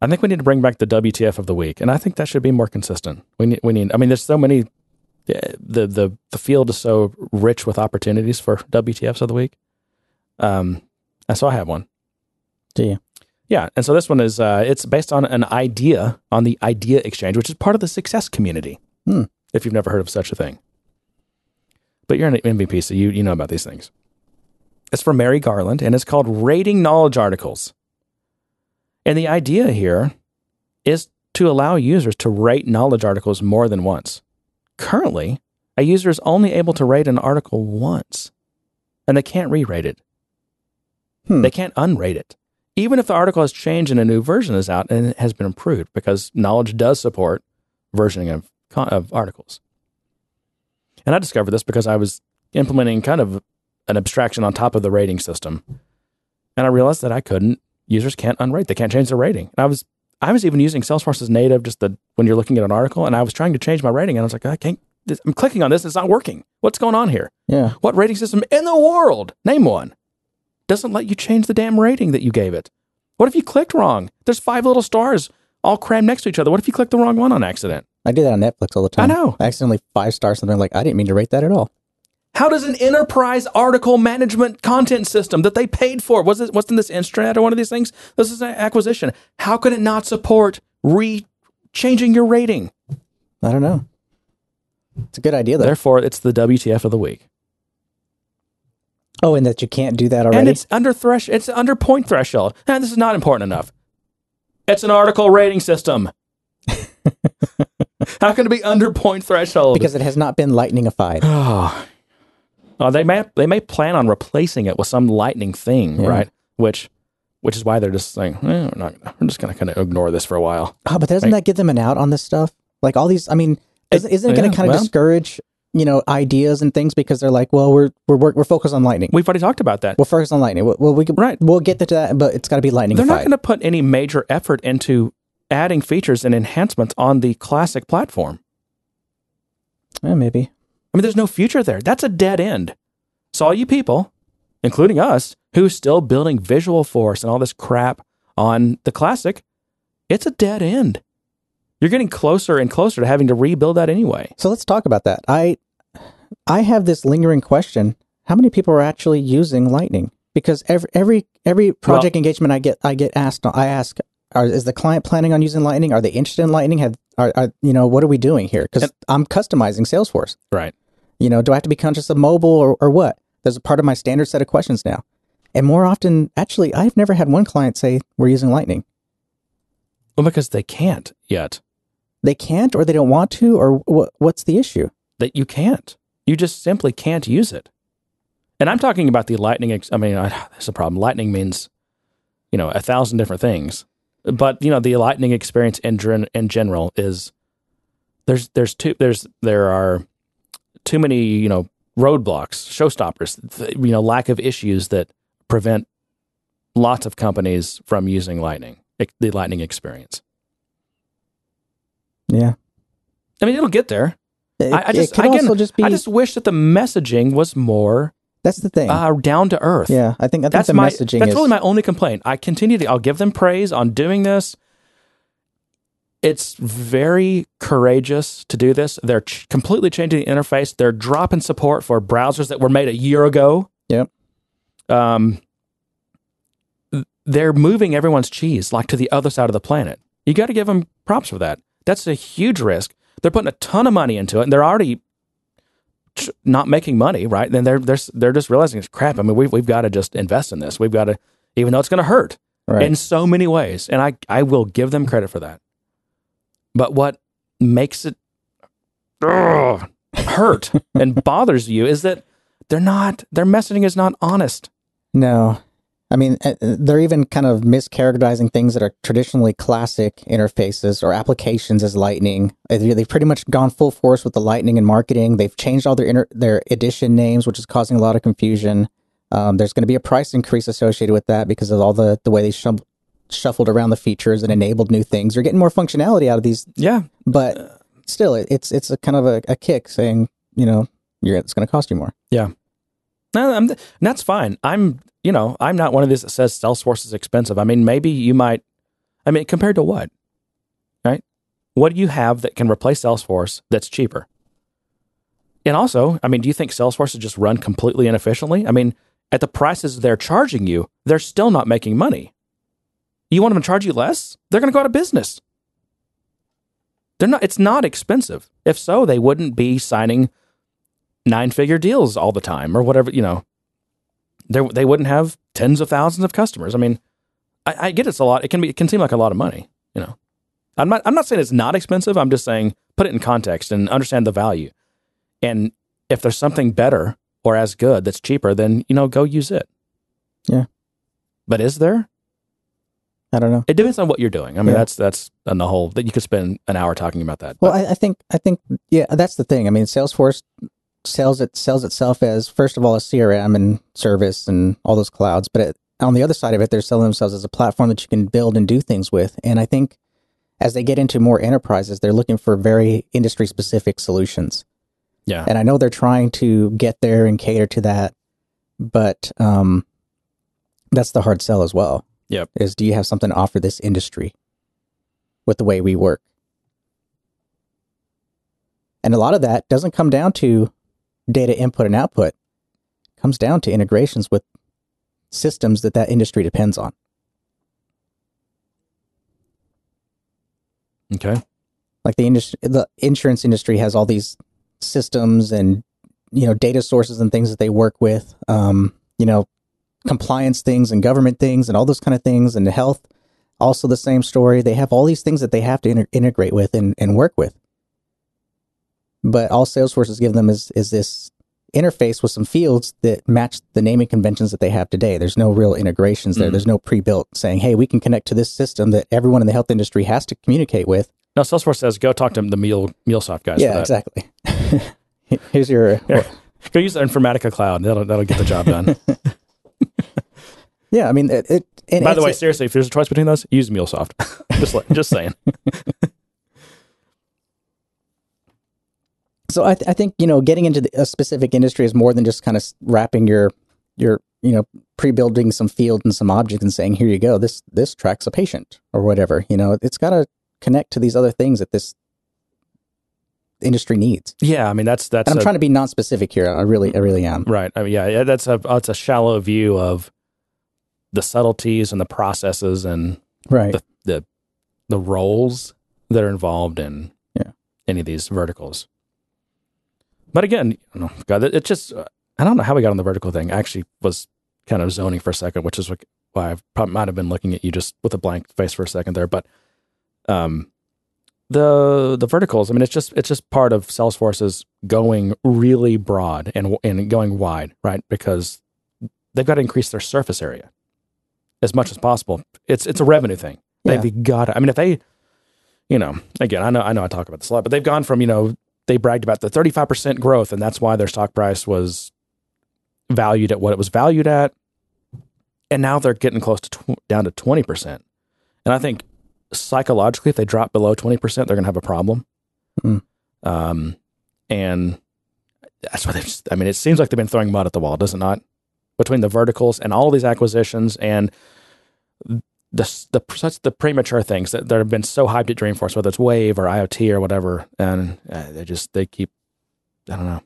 I think we need to bring back the WTF of the week, and I think that should be more consistent. We need. We need. I mean, there's so many. The the the field is so rich with opportunities for WTFs of the week. Um, and so I have one. Do you? Yeah, and so this one is uh, it's based on an idea on the Idea Exchange, which is part of the Success community. Hmm. If you've never heard of such a thing, but you're an MVP, so you you know about these things. It's from Mary Garland, and it's called Rating Knowledge Articles. And the idea here is to allow users to rate knowledge articles more than once. Currently, a user is only able to rate an article once, and they can't re-rate it. Hmm. They can't unrate it even if the article has changed and a new version is out and it has been improved because knowledge does support versioning of, of articles. And I discovered this because I was implementing kind of an abstraction on top of the rating system. And I realized that I couldn't, users can't unrate, they can't change their rating. And I was, I was even using Salesforce's native just the, when you're looking at an article and I was trying to change my rating and I was like, I can't, this, I'm clicking on this, it's not working. What's going on here? Yeah. What rating system in the world, name one, doesn't let you change the damn rating that you gave it? What if you clicked wrong? There's five little stars all crammed next to each other. What if you clicked the wrong one on accident? I do that on Netflix all the time. I know. I accidentally five star something like I didn't mean to rate that at all. How does an enterprise article management content system that they paid for, was it, was in this Instranet or one of these things? This is an acquisition. How could it not support re changing your rating? I don't know. It's a good idea though. Therefore, it's the WTF of the week. Oh, and that you can't do that already. And it's under thresh it's under point threshold. And this is not important enough. It's an article rating system. How can it be under point threshold? because it has not been lightningified. Oh. Oh, they may they may plan on replacing it with some lightning thing, Yeah. right? Which which is why they're just saying, eh, we're not we're just gonna kind of ignore this for a while. Oh, but doesn't Right. that give them an out on this stuff? Like all these, I mean, isn't, isn't it going yeah, to kind of well- discourage, you know, ideas and things because they're like, well, we're we're we're, we're focused on lightning. We've already talked about that. We're focused on lightning. Well, we can, Right. We'll get to that, but it's got to be lightning. They're not going to put any major effort into adding features and enhancements on the classic platform. Eh, maybe. I mean, there's no future there. That's a dead end. So all you people, including us, who's still building Visualforce and all this crap on the classic, it's a dead end. You're getting closer and closer to having to rebuild that anyway. So let's talk about that. I I have this lingering question: How many people are actually using Lightning? Because every every every project engagement I get, I get asked. I ask, are, is the client planning on using Lightning? Are they interested in Lightning? Have are, are you know what are we doing here? Because I'm customizing Salesforce. Right. You know, do I have to be conscious of mobile or, or what? There's a part of my standard set of questions now. And more often, actually, I've never had one client say we're using Lightning. Well, because they can't yet. They can't, or they don't want to, or what? What's the issue? That you can't. You just simply can't use it. And I'm talking about the lightning. Ex- I mean, I, that's a problem. Lightning means, you know, a thousand different things. But you know, the lightning experience in gen- in general is there's there's two there's there are too many you know roadblocks, showstoppers, th- you know, lack of issues that prevent lots of companies from using lightning, the lightning experience. Yeah. I mean, it'll get there. It, I, I just, it could again, also just be. I just wish that the messaging was more that's the thing. uh, down to earth. yeah, I think I think that's the my messaging that's is really my only complaint. I continue to I'll give them praise on doing this. It's very courageous to do this. They're ch- completely changing the interface. They're dropping support for browsers that were made a year ago. Yep. Um, they're moving everyone's cheese like to the other side of the planet. You got to give them props for that. That's a huge risk. They're putting a ton of money into it, and they're already not making money, right? Then they're they're they're just realizing it's crap. I mean, we've we've got to just invest in this. We've got to, even though it's going to hurt right. in so many ways, and I I will give them credit for that. But what makes it ugh, hurt and bothers you is that they're not their messaging is not honest. No. I mean, uh, they're even kind of mischaracterizing things that are traditionally classic interfaces or applications as Lightning. Uh, they- They've pretty much gone full force with the Lightning and marketing. They've changed all their inter- their edition names, which is causing a lot of confusion. Um, there's going to be a price increase associated with that because of all the the way they shum- shuffled around the features and enabled new things. You're getting more functionality out of these, Yeah, but still, it, it's it's a kind of a, a kick saying, you know, you're, it's going to cost you more. No, I'm, and that's fine. I'm, you know, I'm not one of these that says Salesforce is expensive. I mean, maybe you might. I mean, compared to what, right? What do you have that can replace Salesforce that's cheaper? And also, I mean, do you think Salesforce is just run completely inefficiently? I mean, at the prices they're charging you, they're still not making money. You want them to charge you less? They're going to go out of business. They're not. It's not expensive. If so, they wouldn't be signing nine figure deals all the time or whatever, you know, they they wouldn't have tens of thousands of customers. I mean, I, I get it's a lot. It can be, it can seem like a lot of money, you know. I'm not, I'm not saying it's not expensive. I'm just saying put it in context and understand the value. And if there's something better or as good that's cheaper, then, you know, go use it. Yeah. But is there? I don't know. It depends on what you're doing. I mean, Yeah. that's, that's on the whole that you could spend an hour talking about that. Well, I, I think I think yeah, that's the thing. I mean, Salesforce sells it sells itself as first of all a CRM and service and all those clouds, but it, on the other side of it, they're selling themselves as a platform that you can build and do things with. And I think as they get into more enterprises, they're looking for very industry specific solutions. yeah. And I know they're trying to get there and cater to that, but um, that's the hard sell as well. Yep. Is do you have something to offer this industry with the way we work? And a lot of that doesn't come down to data input and output. Comes down to integrations with systems that that industry depends on. Okay. like the industry the insurance industry has all these systems and you know data sources and things that they work with um you know compliance things and government things and all those kind of things and health also the same story they have all these things that they have to inter- integrate with and, and work with but all salesforce is giving them is is this interface with some fields that match the naming conventions that they have today there's no real integrations there Mhm. there's no pre-built saying hey we can connect to this system that everyone in the health industry has to communicate with Now, Salesforce says go talk to the Meal MuleSoft guys. yeah, exactly. Here's your Yeah. Go use the Informatica Cloud. That'll that'll get the job done. yeah. I mean, it. it By the way, a- seriously, if there's a choice between those, use MuleSoft. just like, just saying. So I, th- I think you know, getting into the, a specific industry is more than just kind of wrapping your your you know pre-building some field and some object and saying, here you go, this this tracks a patient or whatever. You know, it's got to connect to these other things that this industry needs. Yeah, I mean that's that's And I'm a- trying to be non-specific here. I really, I really am. right. I mean, yeah, yeah, that's a oh, that's a shallow view of the subtleties and the processes and Right. the the the roles that are involved in Yeah. any of these verticals. But again, God, it, it just uh, I don't know how we got on the vertical thing. I actually was kind of zoning for a second, which is why I probably might have been looking at you just with a blank face for a second there. But um, the the verticals, I mean, it's just it's just part of Salesforce's going really broad and and going wide, right? Because they've got to increase their surface area as much as possible. It's it's a revenue thing. Yeah. They've got to. I mean, if they, you know, again, I know I know I talk about this a lot, but they've gone from you know they bragged about the thirty five percent growth, and that's why their stock price was valued at what it was valued at, and now they're getting close to tw- down to twenty percent. And I think psychologically, if they drop below 20%, they're going to have a problem. Hmm. Um, and that's why they've, just- I mean, it seems like they've been throwing mud at the wall, does it not? Between the verticals and all these acquisitions and the, the such the premature things that, that have been so hyped at Dreamforce, whether it's Wave or IoT or whatever, and uh, they just they keep, I don't know.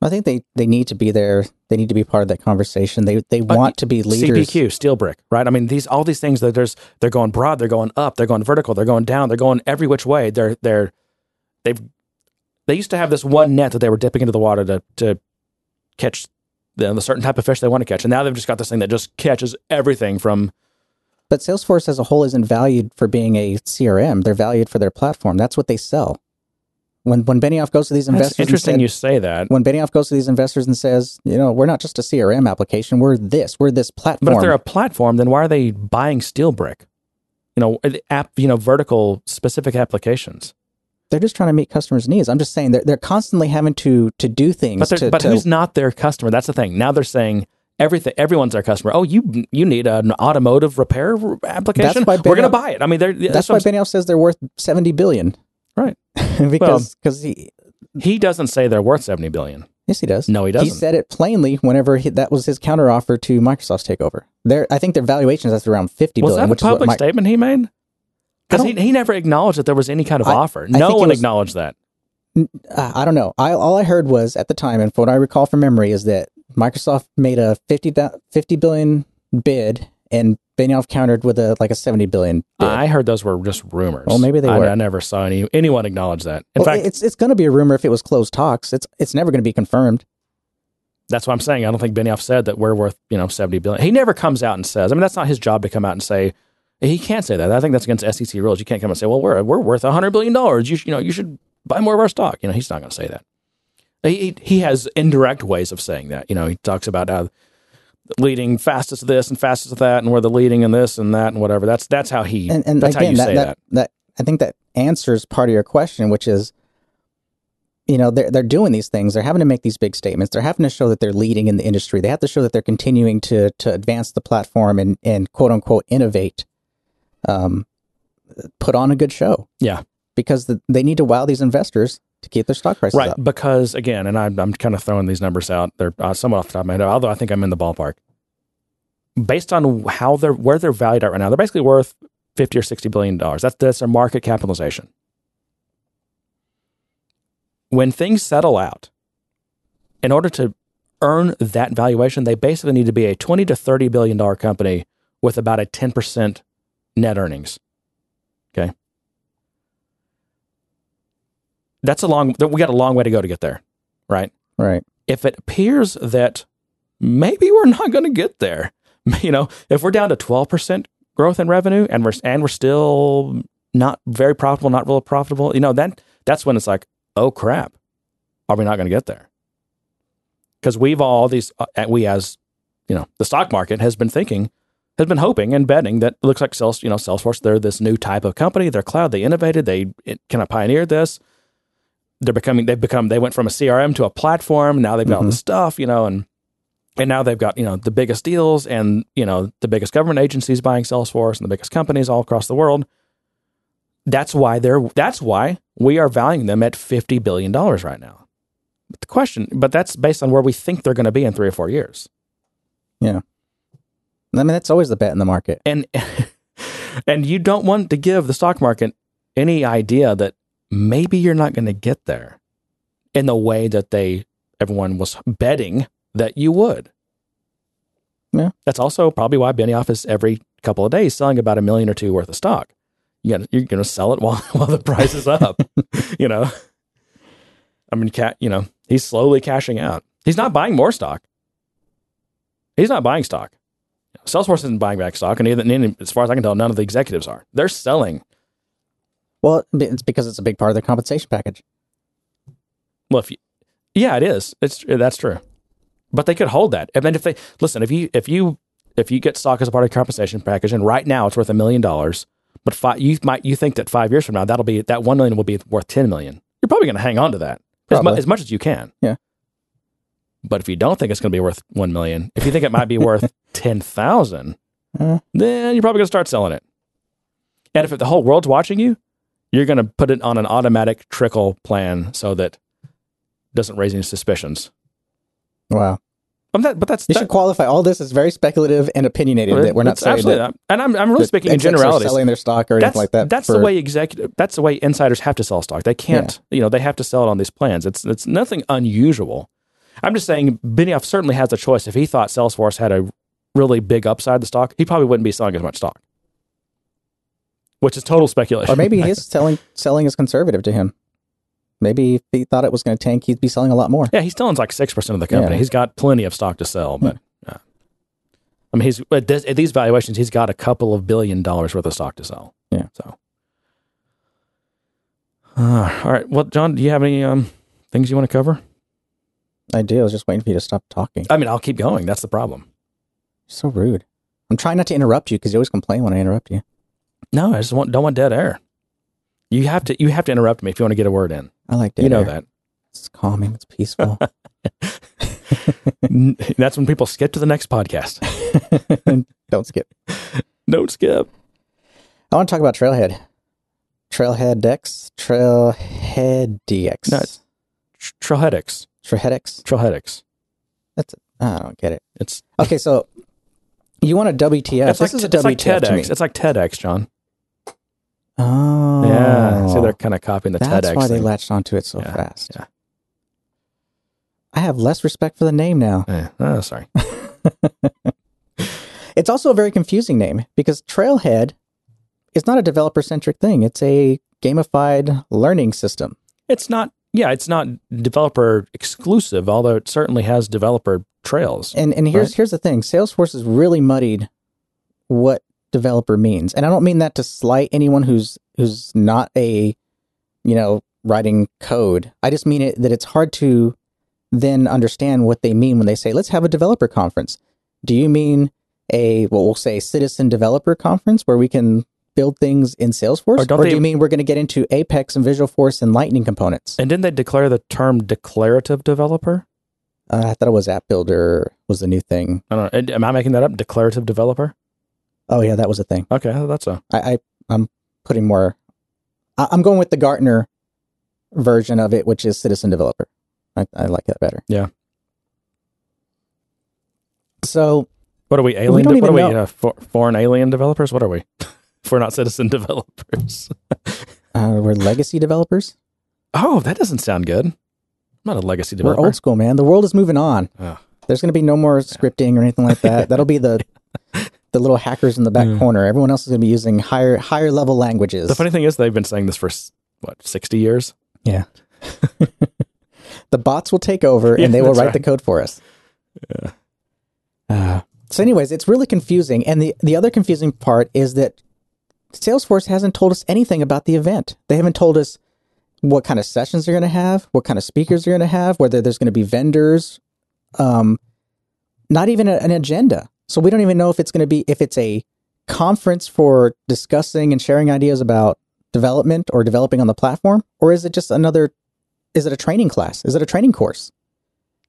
I think they, they need to be there. They need to be part of that conversation. They they But want to be leaders. CPQ, SteelBrick, right? I mean, these all these things that there's they're going broad, they're going up, they're going vertical, they're going down, they're going every which way. They're they're they've they used to have this one net that they were dipping into the water to to catch the, the certain type of fish they want to catch, and now they've just got this thing that just catches everything from. But Salesforce as a whole isn't valued for being a CRM. They're valued for their platform. That's what they sell. When when Benioff goes to these investors, That's interesting said- you say that, when Benioff goes to these investors and says, you know, we're not just a CRM application. We're this. We're this platform. but if they're a platform, then why are they buying SteelBrick? You know, uh, app, you know, vertical specific applications. they're just trying to meet customers' needs. I'm just saying they're they're constantly having to to do things. But, to, but to- who's not their customer? That's the thing. Now they're saying everything. Everyone's our customer. Oh, you you need an automotive repair application. We're going to buy it. I mean, That's, that's, why Benioff says they're worth seventy billion. Right. because because he he doesn't say they're worth seventy billion. yes he does. No, he doesn't. He said it plainly whenever he, that was his counteroffer to Microsoft's takeover. Their I think their valuation is at around fifty Was billion, that a which is what public Mi- statement he made? Because he, he never acknowledged that there was any kind of I- offer. I No one was- acknowledged that. uh, I don't know. I, all I heard was at the time, and from what I recall from memory, is that Microsoft made a 50, 50 billion bid, and Benioff countered with a like a seventy billion bid. I heard those were just rumors. Well, maybe they I, were. I never saw any anyone acknowledge that. In Well, fact, it's it's going to be a rumor if it was closed talks. It's it's never going to be confirmed. that's what I'm saying. I don't think Benioff said that we're worth you know seventy billion. He never comes out and says. I mean, that's not his job to come out and say. He can't say that. I think that's against SEC rules. You can't come and say, "Well, we're we're worth hundred billion dollars. You you know you should buy more of our stock." You know, he's not going to say that. He he- has indirect ways of saying that. You know, he talks about how leading fastest of this and fastest of that, and we're the leading in this and that and whatever. That's that's how he. And and that's again, how you that, say that, that. that I think that answers part of your question, which is, you know, they're they're doing these things. They're having to make these big statements. They're having to show that they're leading in the industry. They have to show that they're continuing to to advance the platform and and quote unquote innovate. Um, put on a good show Yeah. because the, they need to wow these investors to keep their stock prices Right, up. because again, and I'm, I'm kind of throwing these numbers out. They're uh, somewhat off the top of my head, although I think I'm in the ballpark. Based on how they're where they're valued at right now, they're basically worth fifty or sixty billion dollars. That's that's their market capitalization. When things settle out, in order to earn that valuation, they basically need to be a twenty to thirty billion dollar company with about a ten percent net earnings. Okay, that's a long. We got a long way to go to get there, right? Right. if it appears that maybe we're not going to get there, you know, if we're down to 12% growth in revenue and we're and we're still not very profitable, not real profitable, you know, then that's when it's like, oh crap, are we not going to get there? Because we've all these, uh, we as you know, the stock market has been thinking, has been hoping and betting that it looks like Sales, you know, Salesforce, they're this new type of company. They're cloud. They innovated. They it, kind of pioneered this. They're becoming. They've become. They went from a CRM to a platform. Now they've got all the mm-hmm. stuff, you know, and and now they've got you know the biggest deals and you know the biggest government agencies buying Salesforce and the biggest companies all across the world. That's why they're. That's why we are valuing them at fifty billion dollars right now. But the question, but that's based on where we think they're going to be in three or four years. Yeah. I mean, that's always the bet in the market. and and you don't want to give the stock market any idea that maybe you're not going to get there in the way that they everyone was betting that you would. Yeah. That's also probably why Benioff is every couple of days selling about a million or two worth of stock. You you're going to sell it while while the price is up. you know, I mean, cat. You know, he's slowly cashing out. He's not buying more stock. He's not buying stock. Salesforce isn't buying back stock, and as far as I can tell, none of the executives are. They're selling. Well, it's because it's a big part of their compensation package. Well, if you, yeah, it is. It's that's true. But they could hold that. I mean, if they listen, if you if you if you get stock as a part of your compensation package, and right now it's worth a million dollars, but five, you might you think that five years from now that'll be that one million will be worth ten million. You're probably going to hang on to that as, mu- as much as you can. Yeah. But if you don't think it's going to be worth one million, if you think it might be worth ten thousand, Uh. then you're probably going to start selling it. And if the whole world's watching you, you're going to put it on an automatic trickle plan so that doesn't raise any suspicions. Wow. Um, that, but that's You that- should qualify all this as very speculative and opinionated. That we're not saying absolutely that, not. And I'm I'm really speaking in generalities. selling their stock or anything that's like that. that's for- the way executive. That's the way insiders have to sell stock. They can't. You know, they have to sell it on these plans. It's it's nothing unusual. I'm just saying Benioff certainly has a choice. If he thought Salesforce had a really big upside the stock, he probably wouldn't be selling as much stock. Which is total speculation. Or maybe his selling selling is conservative to him. Maybe if he thought it was going to tank, he'd be selling a lot more. Yeah, he still owns like six percent of the company. Yeah. He's got plenty of stock to sell, but uh, I mean, he's at, this, at these valuations, he's got a couple of billion dollars worth of stock to sell. Yeah. So, uh, all right. Well, John, do you have any um, things you want to cover? I do. I was just waiting for you to stop talking. I mean, I'll keep going. That's the problem. so rude. I'm trying not to interrupt you because you always complain when I interrupt you. No, I just want, don't want dead air. You have to you have to interrupt me if you want to get a word in. I like dead you know air. that. It's calming. It's peaceful. That's when people skip to the next podcast. Don't skip. Don't skip. I want to talk about Trailhead. Trailhead Dex. Trailhead DX. No, it's Tr- Trailheadix. Trailheadix. Trailheadix. That's. I don't get it. It's Okay, so you want a WTF? it's this like, is a like WTF me. TEDx. It's like TEDx, John. Oh, Yeah. So they're kind of copying the That's TEDx. why they thing. latched onto it so Yeah, fast. yeah. I have less respect for the name now. Oh, sorry. It's also a very confusing name because Trailhead is not a developer centric thing. It's a gamified learning system. It's not. Yeah, it's not developer exclusive, although it certainly has developer trails. And and here's Right. here's the thing: Salesforce has really muddied what developer means, and I don't mean that to slight anyone who's who's not a you know writing code. I just mean it that it's hard to then understand what they mean when they say let's have a developer conference. Do you mean a what we'll say citizen developer conference where we can build things in Salesforce, Or or they- do you mean we're going to get into Apex and Visualforce and Lightning components? And didn't they declare the term declarative developer? Uh, I thought it was App Builder was the new thing. I don't know. Am I making that up? Declarative developer? Oh yeah, that was a thing. Okay, that's a. I, I I'm putting more. I, I'm going with the Gartner version of it, which is citizen developer. I, I like that better. Yeah. So What are we? Alien? don't de- what are we? Uh, for, foreign alien developers? What are we? if we're not citizen developers. uh, we're legacy developers. oh, that doesn't sound good. I'm not a legacy developer. We're old school, man. The world is moving on. Oh. There's going to be no more scripting or anything like that. That'll be the the little hackers in the back Mm. corner. Everyone else is going to be using higher higher level languages. The funny thing is, they've been saying this for what sixty years. Yeah. the bots will take over Yeah, and they will write right. the code for us. Yeah. Uh, so, anyways, it's really confusing. And the, the other confusing part is that Salesforce hasn't told us anything about the event. They haven't told us what kind of sessions they're going to have, what kind of speakers they're going to have, whether there's going to be vendors, um, not even a- an agenda. So we don't even know if it's going to be if it's a conference for discussing and sharing ideas about development or developing on the platform, or is it just another? Is it a training class? Is it a training course?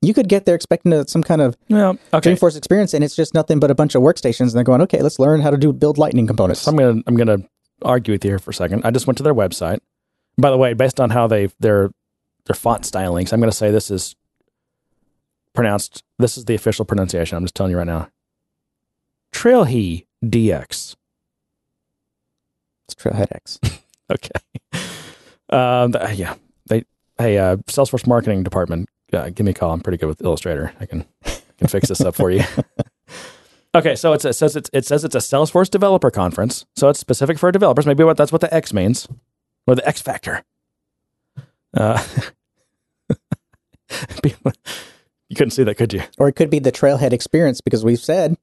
You could get there expecting a, some kind of Well, okay. Dreamforce experience, and it's just nothing but a bunch of workstations, and they're going, okay, let's learn how to do build Lightning components. So I'm gonna I'm gonna argue with you here for a second. I just went to their website. By the way, based on how they their their font stylings, I'm gonna say this is pronounced. This is the official pronunciation. I'm just telling you right now. Trailhe DX. It's Trailhead X. Okay. Um. yeah. They. Hey. Uh. Salesforce marketing department. Uh, give me a call. I'm pretty good with Illustrator. I can can fix this up for you. Okay, so it's, it says it's, it says it's a Salesforce developer conference, so it's specific for developers. Maybe what that's what the X means, or the X factor. Uh, you couldn't see that, could you? or it could be the Trailhead experience because we've said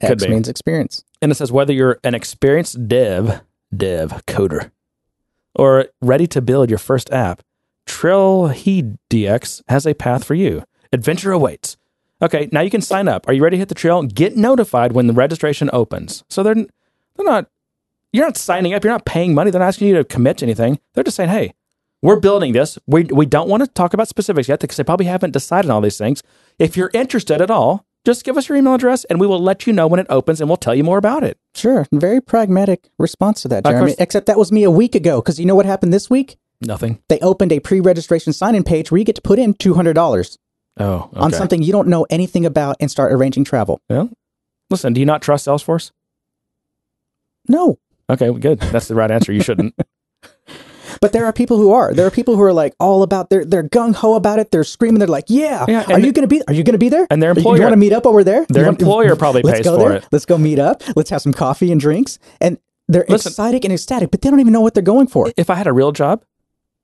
Could X be. means experience. And it says whether you're an experienced dev, dev coder, or ready to build your first app, Trailhead DX has a path for you. Adventure awaits. Okay, now you can sign up. Are you ready to hit the trail? Get notified when the registration opens. So they're they're not you're not signing up. You're not paying money. They're not asking you to commit to anything. They're just saying, hey, we're building this. We we don't want to talk about specifics yet because they probably haven't decided on all these things. If you're interested at all, Just give us your email address and we will let you know when it opens and we'll tell you more about it. Sure. Very pragmatic response to that, Jeremy. course. Except that was me a week ago. Because you know what happened this week? Nothing. They opened a pre-registration sign-in page where you get to put in two hundred dollars Oh, on something you don't know anything about and start arranging travel. Well, listen, do you not trust Salesforce? No, Okay, good. That's the right answer. You shouldn't. but there are people who are. There are people who are like all about. They're they're gung ho about it. They're screaming. They're like, yeah. Yeah, are you gonna be? Are you gonna be there? and their employer- You want to meet up over there? their want- employer probably Let's pays go for there. it. Let's go meet up. Let's have some coffee and drinks. And they're Listen. excited and ecstatic, but they don't even know what they're going for. if I had a real job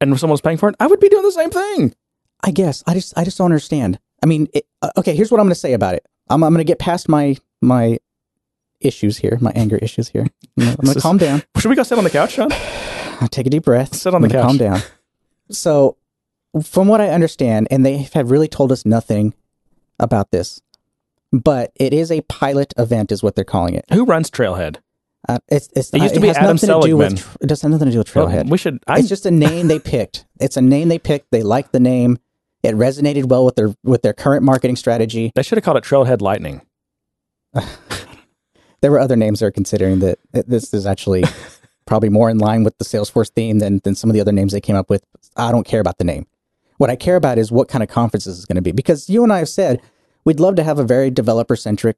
and someone was paying for it, I would be doing the same thing. I guess I just I just don't understand. I mean, it, uh, okay. Here's what I'm going to say about it. I'm I'm going to get past my my issues here, my anger issues here. I'm going This to is- calm down. Should we go sit on the couch, Sean? Take a deep breath. Sit on the I'm couch. Calm down. So, from what I understand, and they have really told us nothing about this, but it is a pilot event, is what they're calling it. Who runs Trailhead? Uh, it's, it's, It used to be has Adam nothing to do with it does have nothing to do with Well, Trailhead. we should. I, it's just a name they picked. It's a name they picked. They liked the name. It resonated well with their with their current marketing strategy. they should have called it Trailhead Lightning. There were other names they're considering that that this is actually probably more in line with the Salesforce theme than than some of the other names they came up with. I don't care about the name. What I care about is what kind of conference this is going to be because you and I have said we'd love to have a very developer centric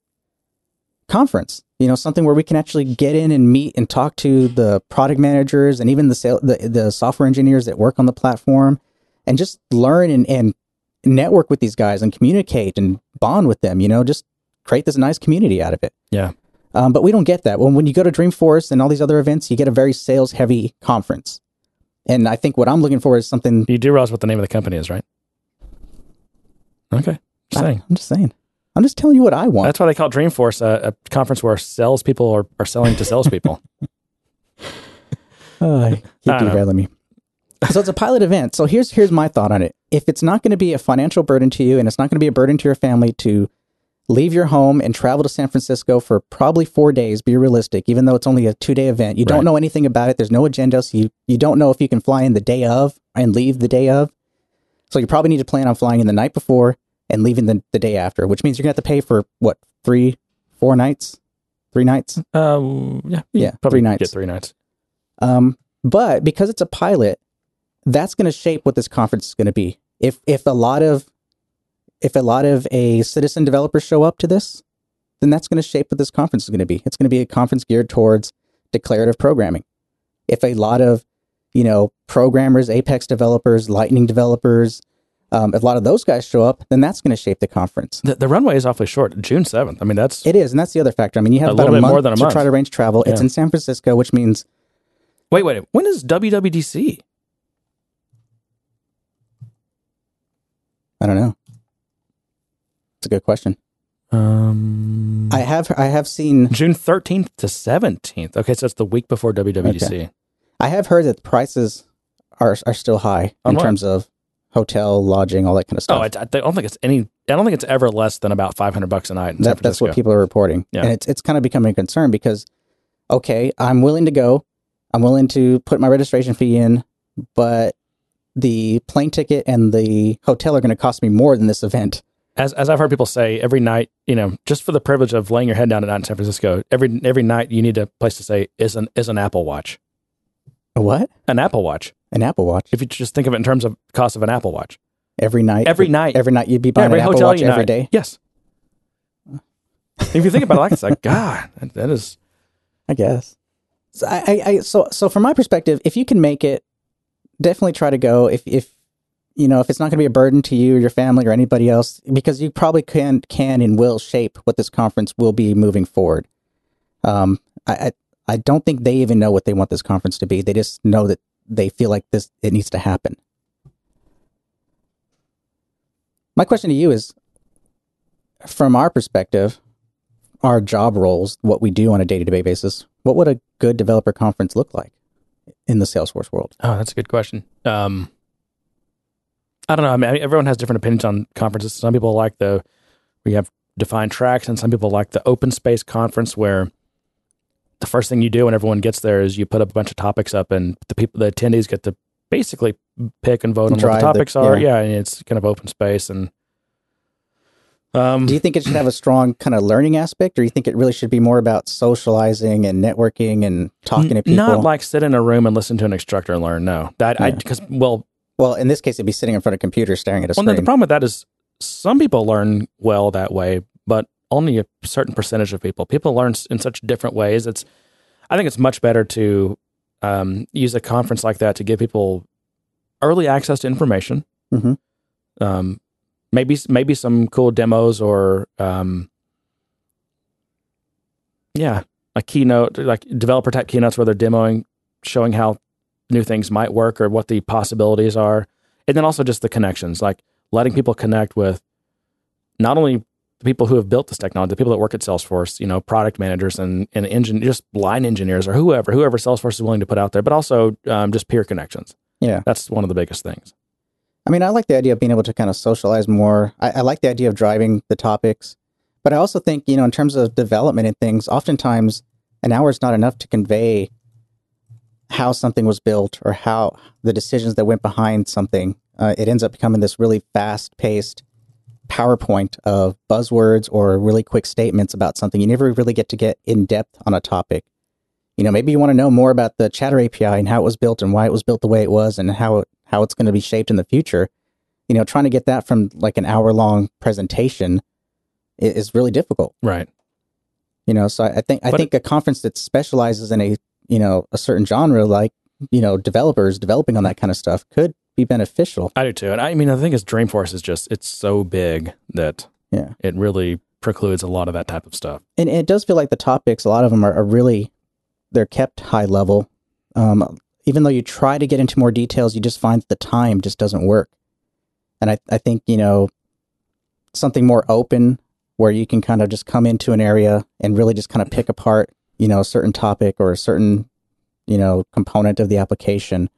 conference. You know, something where we can actually get in and meet and talk to the product managers and even the sale, the, the software engineers that work on the platform and just learn and, and network with these guys and communicate and bond with them, you know, just create this nice community out of it. Yeah. Um, but we don't get that. When when you go to Dreamforce and all these other events, you get a very sales heavy conference. And I think what I'm looking for is something. You do realize what the name of the company is, right? Okay. Just saying. I'm just saying. I'm just telling you what I want. That's why they call Dreamforce a, a conference where salespeople are, are selling to salespeople. Uh, keep I derailing me. So it's a pilot event. So here's here's my thought on it. If it's not going to be a financial burden to you, and it's not going to be a burden to your family to leave your home and travel to San Francisco for probably four days, be realistic. Even though it's only a two day event, you don't know anything about it. There's no agenda, so you you don't know if you can fly in the day of and leave the day of. So you probably need to plan on flying in the night before and leaving the, the day after, which means you're gonna have to pay for what three, four nights, three nights. uh, yeah. Yeah, Probably three nights. Get three nights. Um, but because it's a pilot, that's going to shape what this conference is going to be. If if a lot of if a lot of a citizen developers show up to this, then that's going to shape what this conference is going to be. It's going to be a conference geared towards declarative programming. If a lot of you know programmers, Apex developers, Lightning developers, um, if a lot of those guys show up, then that's going to shape the conference. The, the runway is awfully short. June 7th. I mean, that's It is, and that's the other factor. I mean, you have A about a month more than a to try to arrange travel. It's in San Francisco, which means Wait, wait. When is WWDC? I don't know. It's a good question. Um, I have I have seen June 13th to 17th. Okay, so it's the week before WWDC. Okay. I have heard that prices are are still high On in what? terms of hotel, lodging, all that kind of stuff. Oh, it's, I don't think it's any. I don't think it's ever less than about 500 bucks a night. In San that, that's what people are reporting, Yeah. and it's it's kind of becoming a concern because okay, I'm willing to go, I'm willing to put my registration fee in, but the plane ticket and the hotel are going to cost me more than this event. As as I've heard people say, every night, you know, just for the privilege of laying your head down at night in San Francisco, every every night you need a place to say is an is an Apple Watch. A what? An Apple Watch. An Apple Watch If you just think of it in terms of cost of an Apple Watch, every night. Every night. Every night you'd be buying every an Apple Watch every day. Yes. if you think about it, like it's like God, that- that is I guess. So I, I so so from my perspective, if you can make it, definitely try to go. If if you know if it's not going to be a burden to you your family or anybody else, because you probably can can and will shape what this conference will be moving forward. Um, I I, I don't think they even know what they want this conference to be. They just know that they feel like this it needs to happen. My question to you is, from our perspective, our job roles, what we do on a day to day basis, what would a good developer conference look like in the Salesforce world? Oh, that's a good question. Um, I don't know. I mean, everyone has different opinions on conferences. Some people like the we have defined tracks, and some people like the open space conference where the first thing you do when everyone gets there is you put up a bunch of topics up, and the people, the attendees, get to basically pick and vote on what Drive the the- topics are. yeah. Yeah, and it's kind of open space, and Um, Do you think it should have a strong kind of learning aspect, or you think it really should be more about socializing and networking and talking to people? Not like sit in a room and listen to an instructor and learn. No, that I because well, well, in this case, it'd be sitting in front of a computer staring at a well, screen. the problem with that is some people learn well that way, but only a certain percentage of people. People learn in such different ways. It's I think it's much better to um, use a conference like that to give people early access to information. Mhm. Um, maybe maybe some cool demos or um, yeah, a keynote like developer type keynotes where they're demoing, showing how new things might work or what the possibilities are, and then also just the connections, like letting people connect with not only the people who have built this technology, the people that work at Salesforce, you know, product managers and and engine, just line engineers or whoever, whoever Salesforce is willing to put out there, but also um, just peer connections. yeah. That's one of the biggest things. I mean, I like the idea of being able to kind of socialize more. I, I like the idea of driving the topics, but I also think, you know, in terms of development and things, oftentimes an hour is not enough to convey how something was built or how the decisions that went behind something. Uh, it ends up becoming this really fast paced PowerPoint of buzzwords or really quick statements about something. You never really get to get in depth on a topic. You know, maybe you want to know more about the Chatter API and how it was built and why it was built the way it was and how it, how it's going to be shaped in the future. You know, trying to get that from like an hour long presentation is really difficult. Right. You know, so I think I But think a conference that specializes in a you know a certain genre, like you know developers developing on that kind of stuff, could be beneficial. I do too. And I mean, the thing is, Dreamforce is just, it's so big that Yeah. it really precludes a lot of that type of stuff. and it does feel like the topics a lot of them are, are really they're kept high level um, even though you try to get into more details you just find that the time just doesn't work and I, I think you know something more open where you can kind of just come into an area and really just kind of pick apart you know a certain topic or a certain you know component of the application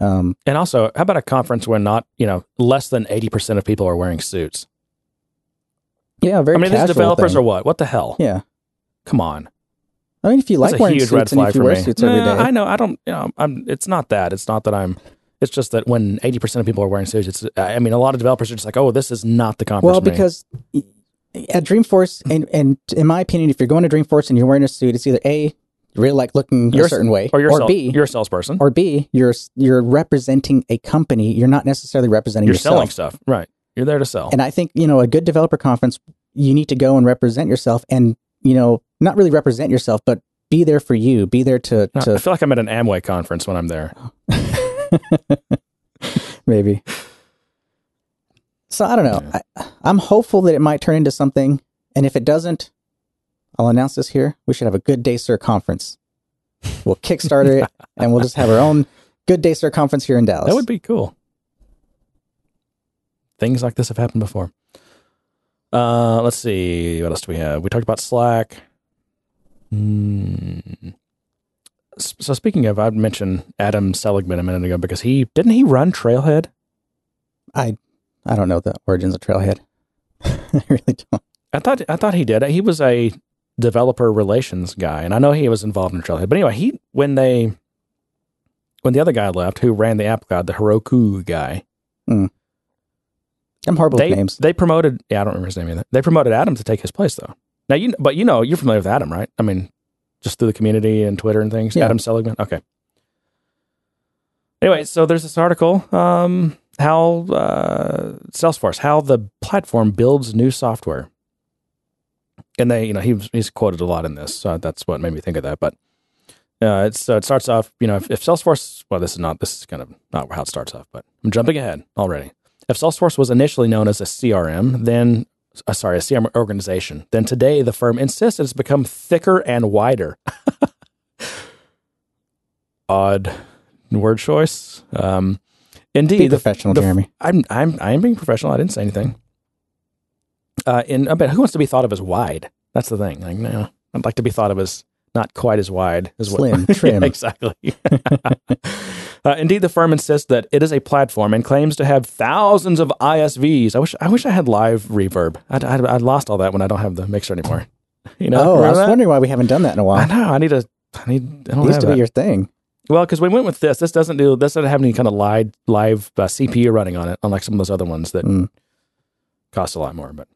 um, And also, how about a conference where not, you know, less than 80% of people are wearing suits? yeah very I mean, these developers thing. are what? What the hell? yeah Come on. I mean, if you like That's wearing suits red and flag if you wear me. suits every Nah, day, I know. I don't, you know, I'm, it's not that. It's not that I'm, it's just that when 80% of people are wearing suits, it's, I mean, a lot of developers are just like, oh, this is not the conference. Well, for me. At Dreamforce, and, and in my opinion, if you're going to Dreamforce and you're wearing a suit, it's either A, you really like looking You're a certain way, or or B, you're a salesperson. or B, you're you're representing a company. You're not necessarily representing yourself. you're yourself. selling stuff. Right. You're there to sell. And I think you know a good developer conference, you need to go and represent yourself, and you know not really represent yourself, but be there for you. Be there to No, I to feel like I'm at an Amway conference when I'm there. maybe. So I don't know. I, I'm hopeful that it might turn into something, and if it doesn't, I'll announce this here. We should have a Good Day Sir conference. We'll Kickstarter it, and we'll just have our own Good Day Sir conference here in Dallas. That would be cool. Things like this have happened before. Uh, let's see. What else do we have? We talked about Slack. S- So speaking of, I mentioned Adam Seligman a minute ago because he didn't he run Trailhead. I I don't know the origins of Trailhead. I really don't. I thought I thought he did. He was a developer relations guy, and I know he was involved in Trailhead. But anyway, he when they when the other guy left, who ran the app cloud, the Heroku guy, I'm horrible they with names. they promoted. Yeah, I don't remember his name either. They promoted Adam to take his place, though. Now you, but you know, you're familiar with Adam, right? I mean, just through the community and Twitter and things. Yeah. Adam Seligman. Okay. Anyway, so there's this article, um, how uh, Salesforce, how the platform builds new software, and they, you know, he he's quoted a lot in this, so that's what made me think of that. But uh, it's uh, it starts off, you know, if, if Salesforce, well, this is not this is kind of not how it starts off, but I'm jumping ahead already. If Salesforce was initially known as a CRM, then uh, sorry, a CRM organization, then today the firm insists it's become thicker and wider. Odd word choice. Um, indeed, Be the- professional, the- Jeremy. I'm I'm I am being professional. I didn't say anything. Uh, in I bet who wants to be thought of as wide? That's the thing. Like, no, I'd like to be thought of as not quite as wide as Slim, what, trim. Yeah, exactly. uh, indeed, the firm insists that it is a platform and claims to have thousands of ISVs. I wish I wish I had live reverb. I'd, I'd, I'd lost all that when I don't have the mixer anymore. You know? oh, I was that? wondering why we haven't done that in a while. I know. I need a. I need. I don't used have to that. be your thing. Well, because we went with this. This doesn't do. This doesn't have any kind of live live uh, CPU running on it, unlike some of those other ones that Mm. cost a lot more. But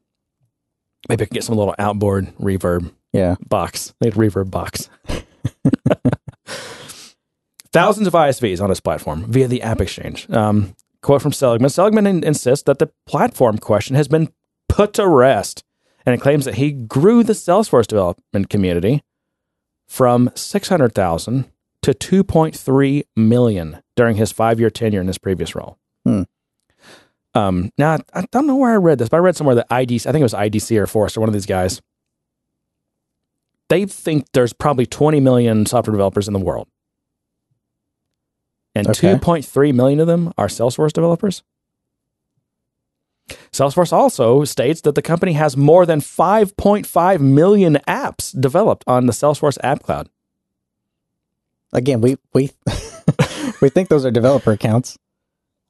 Maybe I can get some little outboard reverb Yeah. box, like reverb box. Thousands of ISVs on this platform via the AppExchange. Um, quote from Seligman Seligman in- insists that the platform question has been put to rest and it claims that he grew the Salesforce development community from 600,000 to 2.3 million during his five year tenure in his previous role. Hmm. Um, now, I, I don't know where I read this, but I read somewhere that IDC, I think it was IDC or Forrester, one of these guys, they think there's probably 20 million software developers in the world. And Okay. 2.3 million of them are Salesforce developers. Salesforce also states that the company has more than 5.5 million apps developed on the Salesforce App Cloud. Again, we we we think those are developer accounts.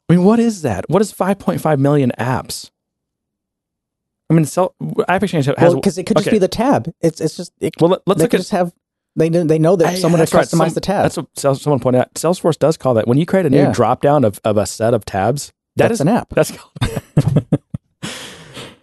I mean, what is that? What is 5.5 million apps? I mean, AppExchange has. Well, because it could just okay. be the tab. It's it's just it, well, let, us they look could at just have they know- they know that Hey, someone has that's customized right. Some- the tab. That's what someone pointed out. Salesforce does call that when you create a new Yeah. drop down of, of a set of tabs. That That's is an app. That's called.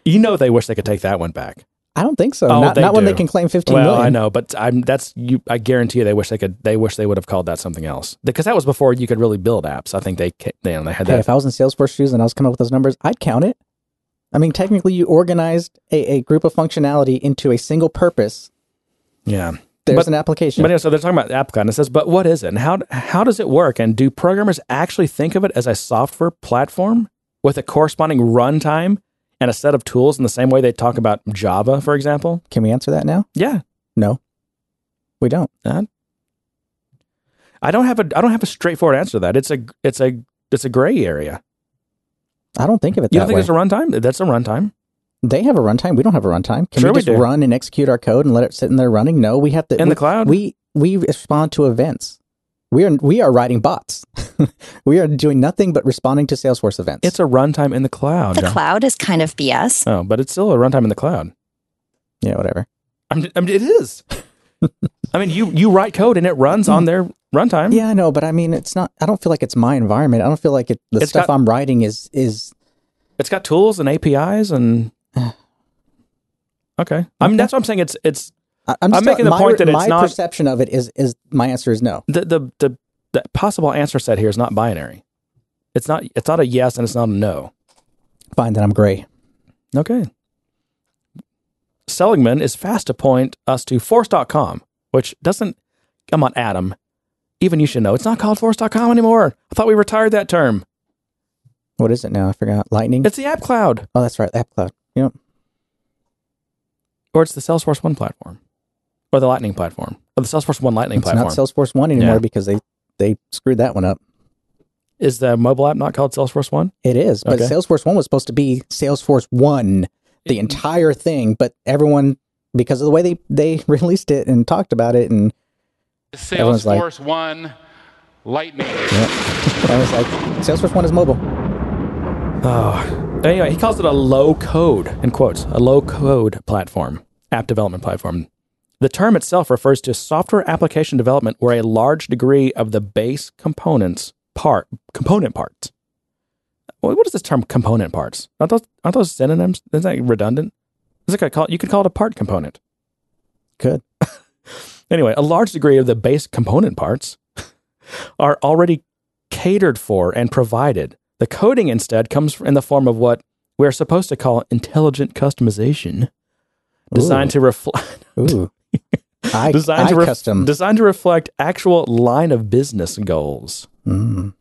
you know, they wish they could take that one back. I don't think so. Oh, not not when they can claim fifteen well, million. I know, but I'm that's you. I guarantee you, they wish they could. They wish they would have called that something else because that was before you could really build apps. I think they they, you know, they had Hey, that. if I was in Salesforce shoes and I was coming up with those numbers, I'd count it. I mean, technically, you organized a, a group of functionality into a single purpose. yeah. There's But- an application. But anyway, so they're talking about the app cloud, and it says, but what is it, and how how does it work, and do programmers actually think of it as a software platform with a corresponding runtime and a set of tools in the same way they talk about Java, for example? Can we answer that now? Yeah, No, we don't. I don't have a I don't have a straightforward answer to that. It's a it's a it's a gray area. I don't think of it You that don't think way. there's a runtime? That's a runtime. they have a runtime. We don't have a runtime. Can Sure we we just do. run and execute our code and let it sit in there running? No, we have to In we, the cloud? We we respond to events. We are we are writing bots. we are doing nothing but responding to Salesforce events. It's a runtime in the cloud. The John. cloud is kind of BS. Oh, but it's still a runtime in the cloud. yeah, whatever. I'm, I mean, it is. I mean, you you write code and it runs on their runtime. Yeah, I know, but I mean, it's not. I don't feel like it's my environment. I don't feel like it, the It's stuff got- I'm writing is is. It's got tools and APIs and. Okay, I mean that's what I'm saying. It's it's I, I'm, just I'm making the my, point that it's my not- perception of it is is my answer is no. the, the the the possible answer set here is not binary. It's not it's not a yes and it's not a no. Fine, then I'm gray. Okay. Seligman is fast to point us to force.com, which doesn't come on Adam. Even you should know it's not called force.com anymore. I thought we retired that term. What is it now? I forgot. Lightning. It's the app cloud. oh, that's right. App Cloud. Yep. Or it's the Salesforce One platform. Or the Lightning platform. Or the Salesforce One Lightning platform. It's platform. not Salesforce One anymore Yeah. because they they screwed that one up. is the mobile app not called Salesforce One? It is, but Okay. Salesforce One was supposed to be Salesforce One, the entire thing. But everyone, because of the way they they released it and talked about it, and Everyone's like- Salesforce One Lightning. I was like, Salesforce One is mobile. Oh, anyway, he calls it a low code, in quotes, a low code platform, app development platform. The term itself refers to software application development where a large degree of the base components part component parts. What is this term component parts? Aren't those, aren't those synonyms? Isn't that redundant? Is it called, you could call it a part component. Good. Anyway, a large degree of the base component parts are already catered for and provided. The coding instead comes in the form of what we're supposed to call intelligent customization, designed to reflect Ooh. I, designed I to custom. designed to reflect actual line of business goals. Mm.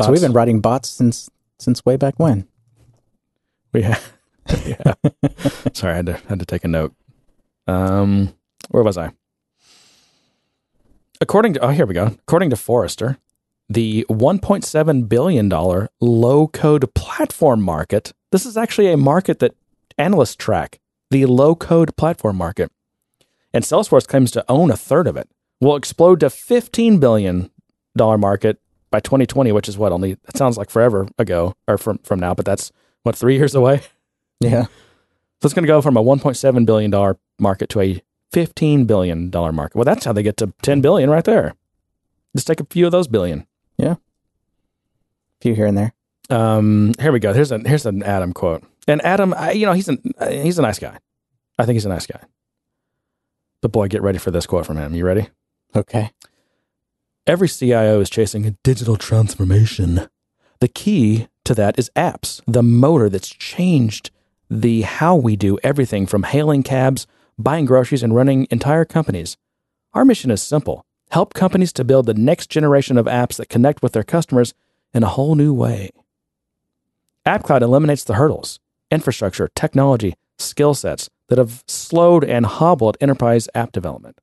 So we've been writing bots since since way back when. We have. yeah. Sorry, I had to had to take a note. Um, where was I? According to oh, here we go. According to Forrester, the 1.7 billion dollar low code platform market. This is actually a market that analysts track. The low code platform market, and Salesforce claims to own a third of it. Will explode to 15 billion dollar market by 2020, which is what only that sounds like forever ago or from from now, but that's what three years away. Yeah. So it's going to go from a 1.7 billion dollar market to a 15 billion dollar market. Well, that's how they get to 10 billion right there. Just take a few of those billion. Few here and there. Um, here we go. Here's a here's an Adam quote. And Adam, I, you know, he's an he's a nice guy. I think he's a nice guy. But boy, get ready for this quote from him. You ready? Okay. Every CIO is chasing a digital transformation. The key to that is apps, the motor that's changed the how we do everything from hailing cabs, buying groceries, and running entire companies. Our mission is simple help companies to build the next generation of apps that connect with their customers in a whole new way. AppCloud eliminates the hurdles, infrastructure, technology, skill sets that have slowed and hobbled enterprise app development.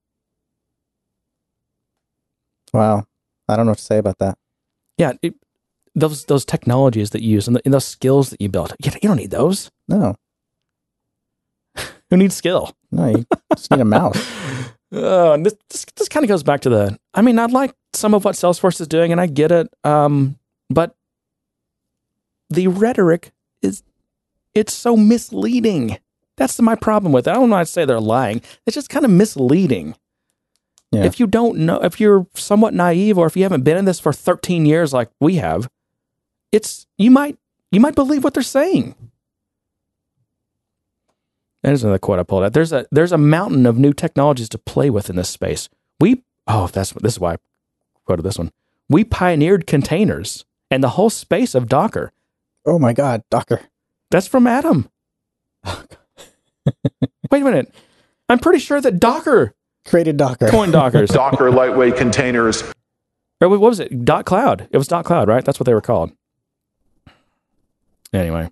Wow. I don't know what to say about that. Yeah, it, those those technologies that you use and, the, and those skills that you built, you, you don't need those. No. Who needs skill? No, you just need a mouse. Oh, and this, this this kind of goes back to the. I mean, I like some of what Salesforce is doing, and I get it. Um, but the rhetoric is it's so misleading. That's my problem with it. I don't know. I'd say they're lying. It's just kind of misleading. Yeah. If you don't know, if you're somewhat naive, or if you haven't been in this for 13 years like we have, it's you might you might believe what they're saying. There's another quote I pulled out. There's a there's a mountain of new technologies to play with in this space. We oh that's this is why I quoted this one. We pioneered containers and the whole space of Docker. Oh my God, Docker. That's from Adam. Wait a minute. I'm pretty sure that Docker Created Docker. Coin Dockers. Docker lightweight containers. Or what was it? Dot Cloud. It was Dot Cloud, right? That's what they were called. Anyway,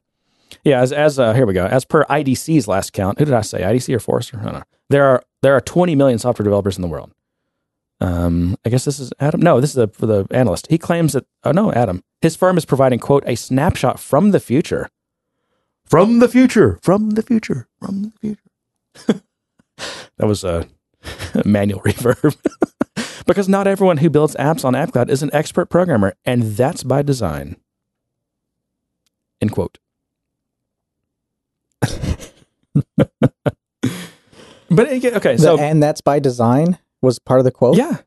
yeah. As as uh, here we go. As per IDC's last count, who did I say? IDC or Forrester? I don't know. There are there are 20 million software developers in the world. Um, I guess this is Adam. No, this is the, for the analyst. He claims that. Oh no, Adam. His firm is providing quote a snapshot from the future. From the future. From the future. From the future. that was a manual reverb. because not everyone who builds apps on AppCloud is an expert programmer, and that's by design. End quote. But again, okay, The- so and that's by design was part of the quote. yeah,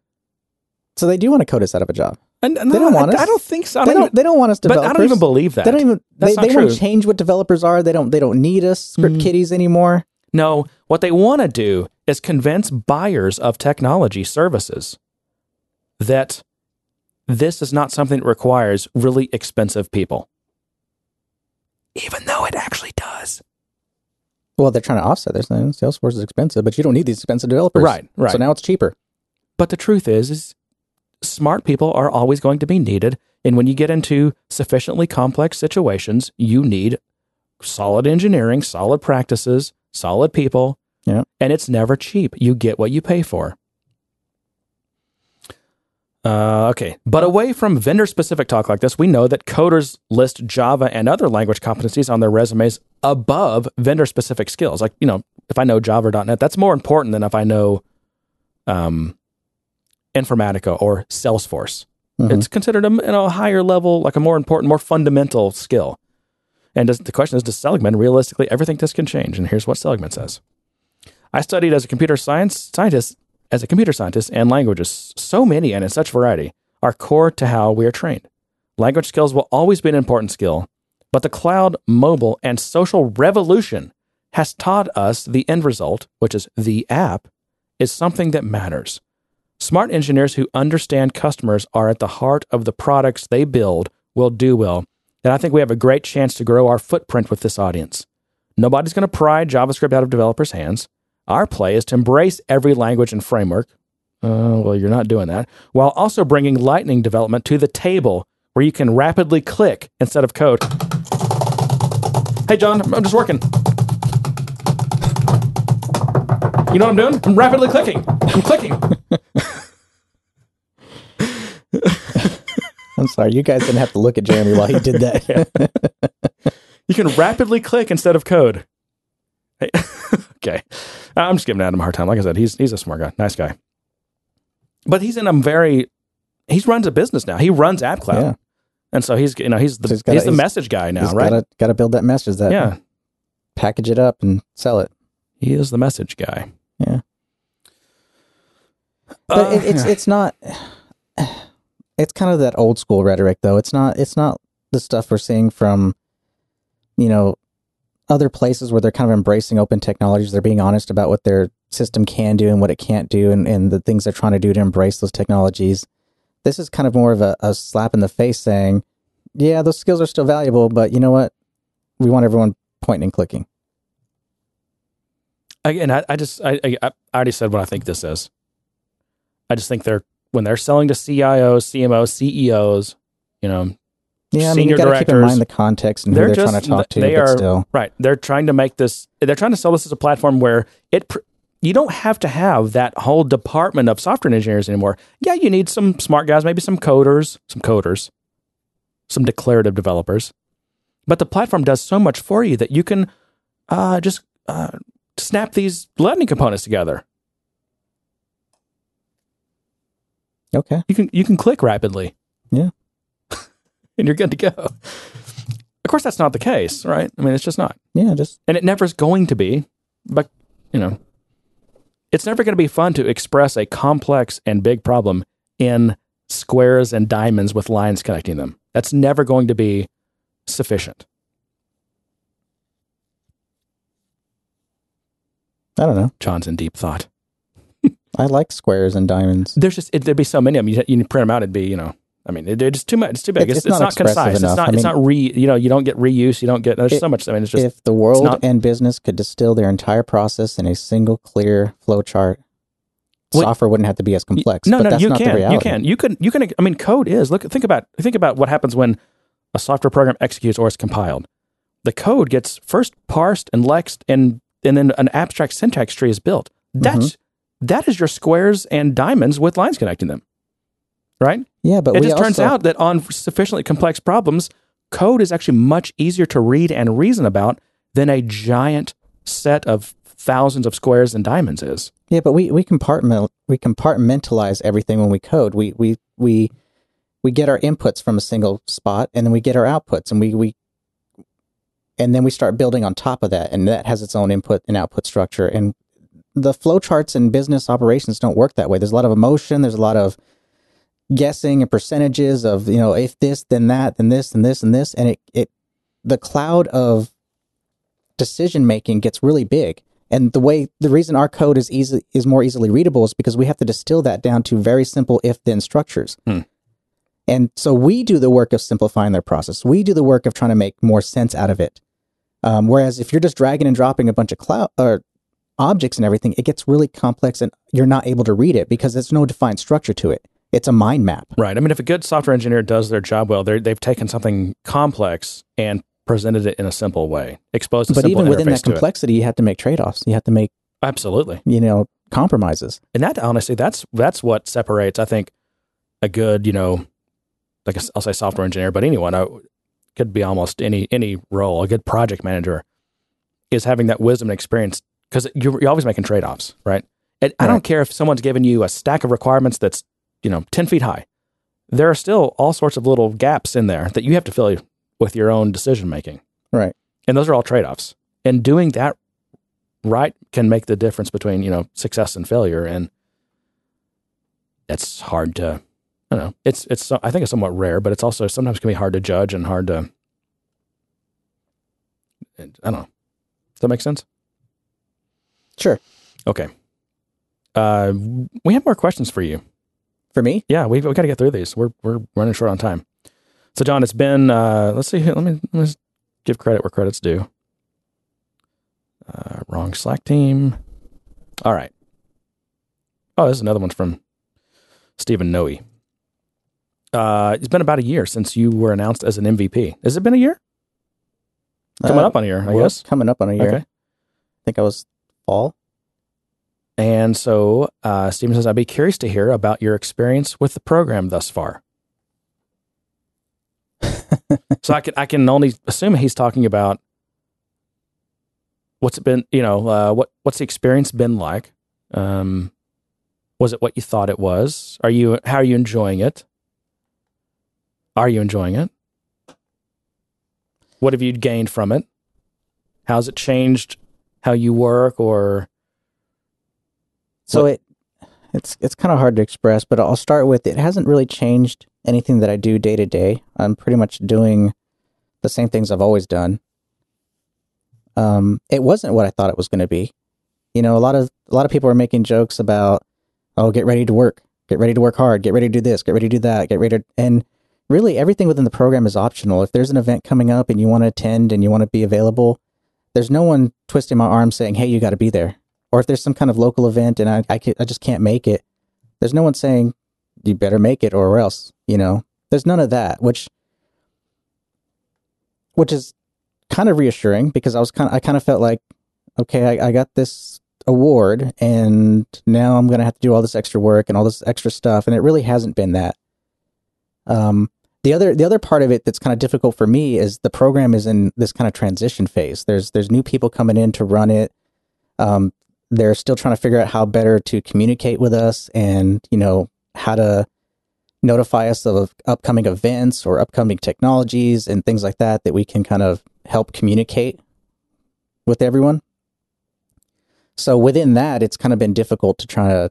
So they do want to code us out of a job. and, and They don't want I, us. I don't think so. I They don't don't. They don't want us but. I don't even believe that. They don't even. That's they they want to change what developers are. They don't. They don't need us script Mm. kiddies anymore. No, what they want to do is convince buyers of technology services that this is not something that requires really expensive people. Even though it actually does. Well, they're trying to offset this thing. Salesforce is expensive, but you don't need these expensive developers. Right, right. So now it's cheaper. But the truth is, is smart people are always going to be needed. And when you get into sufficiently complex situations, you need solid engineering, solid practices, solid people. Yeah. And it's never cheap. You get what you pay for. Uh, okay. But away from vendor specific talk like this, we know that coders list Java and other language competencies on their resumes above vendor specific skills. Like, you know, if I know Java or .NET, that's more important than if I know um, Informatica or Salesforce. Mhm. It's considered a, you know, a higher level, like a more important, more fundamental skill. And does, the question is, does Seligman realistically ever think this can change? And here's what Seligman says. I studied as a computer science scientist, as a computer scientist, and languages, so many and in such variety, are core to how we are trained. Language skills will always be an important skill, but the cloud, mobile, and social revolution has taught us the end result, which is the app, is something that matters. Smart engineers who understand customers are at the heart of the products they build will do well. And I think we have a great chance to grow our footprint with this audience. Nobody's going to pry JavaScript out of developers' hands. Our play is to embrace every language and framework. Uh, well, you're not doing that. While also bringing Lightning development to the table where you can rapidly click instead of code. Hey, John, I'm just working. You know what I'm doing? I'm rapidly clicking. I'm clicking. I'm sorry, you guys didn't have to look at Jeremy while he did that. You can rapidly click instead of code. Hey, okay. Uh, I'm just giving Adam a hard time. Like I said, he's he's a smart guy, nice guy. But he's in a very he runs a business now. He runs AppCloud. Yeah. And so he's you know, he's the So he's, he's gotta- the he's- message guy now, He's right? Gotta gotta build that message. That yeah. package it up and sell it. He is the message guy. Yeah. But Uh, it, it's yeah. it's not. It's kind of that old school rhetoric, though. It's not. It's not the stuff we're seeing from, you know, other places where they're kind of embracing open technologies. They're being honest about what their system can do and what it can't do and, and the things they're trying to do to embrace those technologies. This is kind of more of a, a slap in the face saying, yeah, those skills are still valuable, but you know what? We want everyone pointing and clicking. Again, I, I just I, I I already said what I think this is. I just think they're when they're selling to CIOs, CMOs, CEOs, you know, Yeah, I mean, Senior you got to keep in mind the context and who they're they're, just trying to talk to. they but are still, right. They're trying to make this. They're trying to sell this as a platform where it. You don't have to have that whole department of software engineers anymore. Yeah, you need some smart guys, maybe some coders, some coders, some declarative developers. But the platform does so much for you that you can uh, just uh, snap these lightning components together. okay. You can you can click rapidly. Yeah. and you're good to go. Of course, that's not the case, right? I mean, it's just not. Yeah, just and it never is going to be. But you know, it's never going to be fun to express a complex and big problem in squares and diamonds with lines connecting them. That's never going to be sufficient. I don't know. John's in deep thought. I like squares and diamonds. There's just it, there'd be so many of them. You, you print them out, it'd be you know. I mean, it, it's too much. It's too big. It's- It's, it's not not, concise. It's not. I it's not re. You know, you don't get reuse. You don't get. There's It- so much. I mean, it's just if the world not- and business could distill their entire process in a single clear flow chart, Well, software wouldn't have to be as complex. No, but no, that's you not the can. You can. You can. You can. I mean, code is. Look. Think about. Think about what happens when a software program executes or is compiled. The code gets first parsed and lexed, and and then an abstract syntax tree is built. That's Mm-hmm. that is your squares and diamonds with lines connecting them. Right. Yeah, but it just turns out that on sufficiently complex problems, code is actually much easier to read and reason about than a giant set of thousands of squares and diamonds is. Yeah, but we we compartment we compartmentalize everything when we code. We we we we get our inputs from a single spot, and then we get our outputs, and we we and then we start building on top of that, and that has its own input and output structure. And the flowcharts and business operations don't work that way. There's a lot of emotion. There's a lot of guessing and percentages of you know if this then that then this and this and this, and it it the cloud of decision making gets really big. And the way the reason our code is easy is more easily readable is because we have to distill that down to very simple if then structures. Hmm. And so we do the work of simplifying their process. We do the work of trying to make more sense out of it. Um, whereas if you're just dragging and dropping a bunch of cloud or objects and everything, it gets really complex and you're not able to read it because there's no defined structure to it. It's a mind map. Right. I mean, if a good software engineer does their job well, they've taken something complex and presented it in a simple way, exposed a But even within that complexity, you have to make trade offs. You have to make, Absolutely. you know, compromises. And that honestly, that's that's what separates, I think, a good, you know, like i I'll say software engineer, but anyone uh, could be almost any any role. A good project manager is having that wisdom and experience because you're, you're always making trade offs, right? And I don't care if someone's given you a stack of requirements that's you know ten feet high. There are still all sorts of little gaps in there that you have to fill with your own decision making. Right. And those are all trade offs. And doing that right can make the difference between, you know, success and failure. And it's hard to, I don't know. It's, it's, I think it's somewhat rare, but it's also sometimes can be hard to judge and hard to, I don't know. Does that make sense? Sure. Okay. Uh, we have more questions for you. For me, Yeah, we've, we got to get through these. We're we're running short on time. So, John, it's been. Uh, let's see. Let me let's give credit where credit's due. Uh, wrong Slack team. All right. Oh, this is another one from Stephen Noe. Uh, it's been about a year since you were announced as an MVP. Has it been a year? Coming Uh, up on a year, I well, guess. Coming up on a year. Okay. I think I was fall. And so uh, Stephen says, I'd be curious to hear about your experience with the program thus far. so I can I can only assume he's talking about what's it been, you know, uh, what what's the experience been like? Um, was it what you thought it was? Are you how are you enjoying it? Are you enjoying it? What have you gained from it? How's it changed how you work or So What- it it's it's kind of hard to express, but I'll start with it hasn't really changed anything that I do day to day. I'm pretty much doing the same things I've always done. Um, it wasn't what I thought it was going to be. You know, a lot of a lot of people are making jokes about, oh, get ready to work, get ready to work hard, get ready to do this, get ready to do that, get ready to, and really everything within the program is optional. If there's an event coming up and you want to attend and you want to be available, there's no one twisting my arm saying, hey, you got to be there. Or if there's some kind of local event and I I, can, I just can't make it, there's no one saying you better make it or else. You know, there's none of that, which which is kind of reassuring because I was kind of I kind of felt like, okay, I, I got this award and now I'm gonna have to do all this extra work and all this extra stuff, and it really hasn't been that. Um, the other the other part of it that's kind of difficult for me is the program is in this kind of transition phase. There's there's new people coming in to run it. Um, they're still trying to figure out how better to communicate with us and you know how to notify us of upcoming events or upcoming technologies and things like that that we can kind of help communicate with everyone. So within that, it's kind of been difficult to try to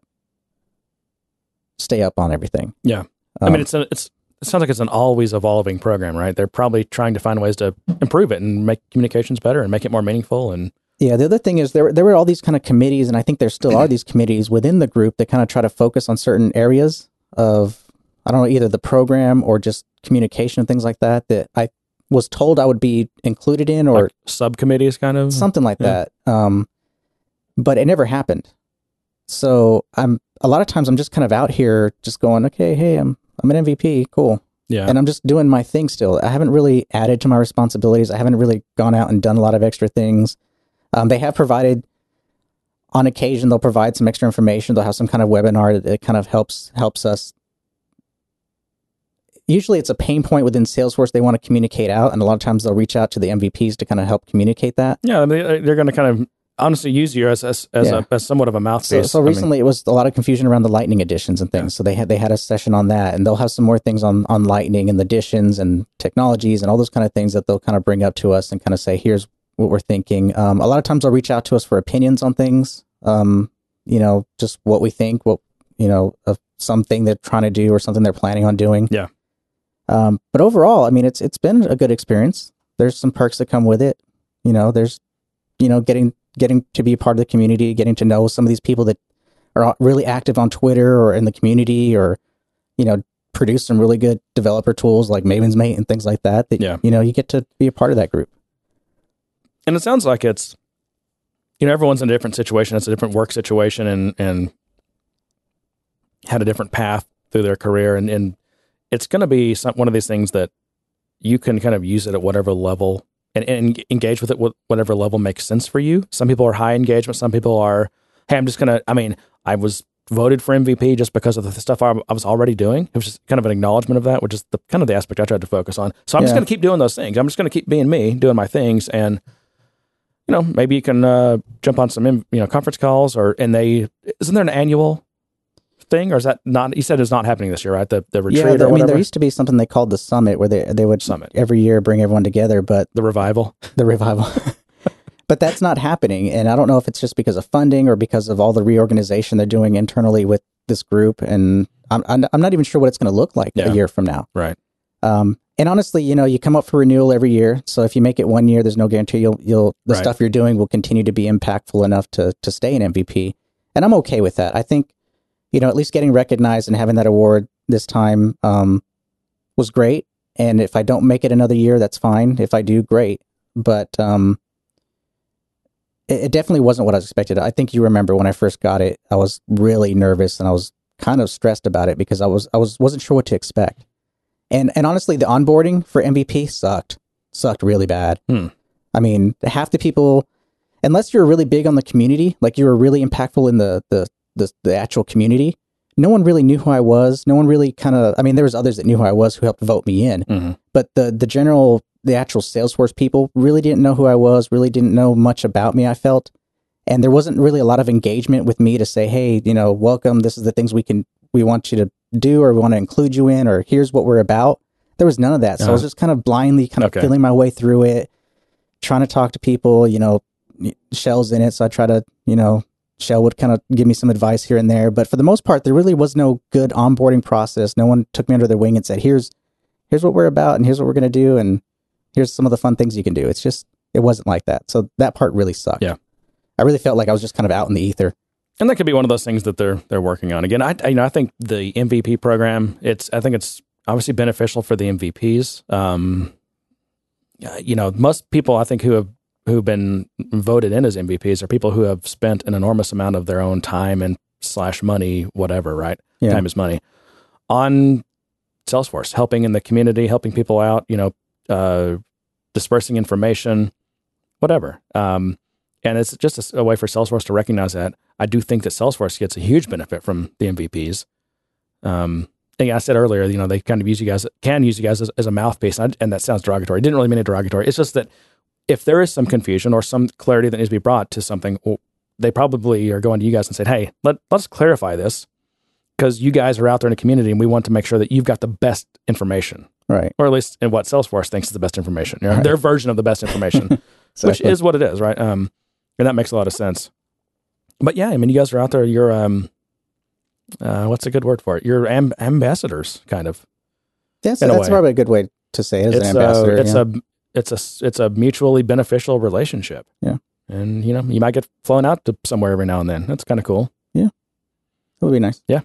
stay up on everything. Yeah. I Um, mean, it's a, it's it sounds like it's an always evolving program, right? They're probably trying to find ways to improve it and make communications better and make it more meaningful. And Yeah, the other thing is there there were all these kind of committees, and I think there still are these committees within the group that kind of try to focus on certain areas of I don't know either the program or just communication and things like that. That I was told I would be included in, or like subcommittees, kind of something like Yeah. that. Um, but it never happened. So I'm a lot of times I'm just kind of out here just going, okay, hey, I'm I'm an MVP, cool, Yeah. and I'm just doing my thing still. I haven't really added to my responsibilities. I haven't really gone out and done a lot of extra things. Um, they have provided on occasion they'll provide some extra information. They'll have some kind of webinar that, kind of helps helps us. Usually, it's a pain point within Salesforce they want to communicate out, and a lot of times they'll reach out to the MVPs to kind of help communicate that. yeah, they- they're going to kind of honestly use you as as, as, Yeah. a, as somewhat of a So, mouthpiece. so I mean, recently, it was a lot of confusion around the Lightning editions and things. So they had they had a session on that, and they'll have some more things on on Lightning and the editions and technologies and all those kind of things that they'll kind of bring up to us and kind of say, "Here's what we're thinking." Um, a lot of times, they'll reach out to us for opinions on things. Um, you know, just what we think, what you know of something they're trying to do or something they're planning on doing. Yeah. Um, but overall, I mean, it's it's been a good experience. There's some perks that come with it. You know, there's you know getting getting to be a part of the community, getting to know some of these people that are really active on Twitter or in the community, or you know, produce some really good developer tools like MavensMate and things like that. That Yeah. you know, you get to be a part of that group. And it sounds like it's you know everyone's in a different situation. It's a different work situation and and had a different path through their career. And and it's going to be some, one of these things that you can kind of use it at whatever level and, and engage with it with whatever level makes sense for you. Some people are high engagement. Some people are hey i'm just going to i mean i was voted for mvp just because of the stuff I, I was already doing. It was just kind of an acknowledgement of that which is the kind of the aspect i tried to focus on. So i'm just going to keep doing those things. I'm just going to keep being me doing my things. And you know, maybe you can uh, jump on some, you know, conference calls or, and they, isn't there an annual thing or is that not, you said it's not happening this year, right? The, the retreat yeah, the- I mean, there used to be something they called the summit where they they would Summit. every year bring everyone together, but the revival. the revival. but that's not happening, and I don't know if it's just because of funding or because of all the reorganization they're doing internally with this group, and I'm I'm, I'm not even sure what it's going to look like Yeah. a year from now. Right. Um, and honestly, you know, you come up for renewal every year. So if you make it one year, there's no guarantee you'll you'll the Right. stuff you're doing will continue to be impactful enough to to stay an MVP. And I'm okay with that. I think, you know, at least getting recognized and having that award this time um, was great. And if I don't make it another year, that's fine. If I do, great. But um, it, it definitely wasn't what I was expected. I think you remember when I first got it, I was really nervous and I was kind of stressed about it because I was I was wasn't sure what to expect. And and honestly, the onboarding for MVP sucked. Sucked really bad. Hmm. I mean, half the people, unless you're really big on the community, like you were really impactful in the the the, the actual community, no one really knew who I was. No one really kind of. I mean, there was others that knew who I was who helped vote me in, Mhm. but the the general, the actual Salesforce people really didn't know who I was. Really didn't know much about me. I felt, and there wasn't really a lot of engagement with me to say, hey, you know, welcome. This is the things we can we want you to do, or we want to include you in, or here's what we're about. There was none of that. So I was Uh-huh. just kind of blindly kind of Okay. feeling my way through it, trying to talk to people. You know, Shell's in it, so I try to, you know, Shell would kind of give me some advice here and there. But for the most part, there really was no good onboarding process. No one took me under their wing and said, "Here's, here's what we're about, and here's what we're going to do." And here's some of the fun things you can do. It's just it wasn't like that. So that part really sucked. Yeah. I really felt like I was just kind of out in the ether. And that could be one of those things that they're they're working on. Again, I I- you know I think the MVP program it's I think it's obviously beneficial for the MVPs. Um, uh, you know, most people I think who have who've been voted in as MVPs are people who have spent an enormous amount of their own time and slash money, whatever, right? Yeah. Time is money on Salesforce, helping in the community, helping people out. You know, uh, dispersing information, whatever. Um, and it's just a way for Salesforce to recognize that. I do think that Salesforce gets a huge benefit from the MVPs. Um, and I said earlier, you know, they kind of use you guys, can use you guys as, as a mouthpiece. And, I, and that sounds derogatory. I didn't really mean it derogatory. It's just that if there is some confusion or some clarity that needs to be brought to something, well, they probably are going to you guys and said, hey, let, let's clarify this because you guys are out there in the community and we want to make sure that you've got the best information Right. or at least in what Salesforce thinks is the best information, you know, Right. their version of the best information, which is what it is, right? Um, and that makes a lot of sense. But yeah, I mean, you guys are out there. You're um, uh, what's a good word for it? You're amb- ambassadors, kind of. That's, in a that's probably a good way to say it as It's an ambassador. a, it's yeah. a, it's a, it's a mutually beneficial relationship. Yeah. and you know, you might get flown out to somewhere every now and then. That's kind of cool. Yeah. It would be nice. Yeah.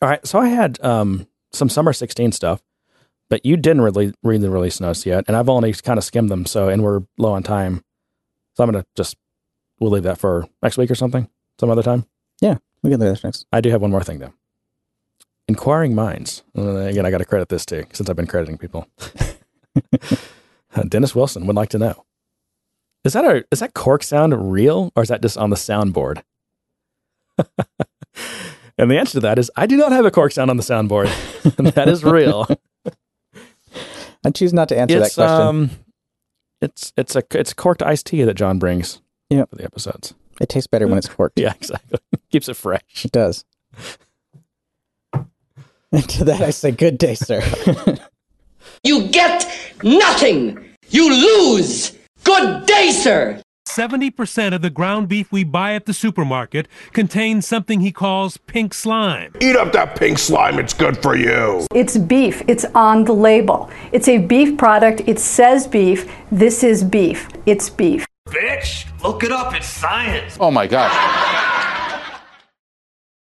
All right, so I had um, some summer sixteen stuff, but you didn't really read the release notes yet, and I've only kind of skimmed them. So, and we're low on time, so I'm gonna just we'll leave that for next week or something, some other time. Yeah, we can do this next. I do have one more thing though. Inquiring minds. Uh, Again, I got to credit this too, since I've been crediting people. Uh, Dennis Wilson would like to know: Is that a is that cork sound real, or is that just on the soundboard? and the answer to that is, I do not have a cork sound on the soundboard. that is real. I choose not to answer it's that question. um, it's it's a it's corked iced tea that John brings. Yep. for the episodes. it tastes better when it's corked. Yeah, exactly. Keeps it fresh. It does. And to that I say, good day, sir. You get nothing. You lose. Good day, sir. 70% of the ground beef we buy at the supermarket contains something he calls pink slime. Eat up that pink slime, it's good for you. It's beef. It's on the label. It's a beef product. It says beef. This is beef. It's beef. Bitch, look it up. It's science. Oh my gosh.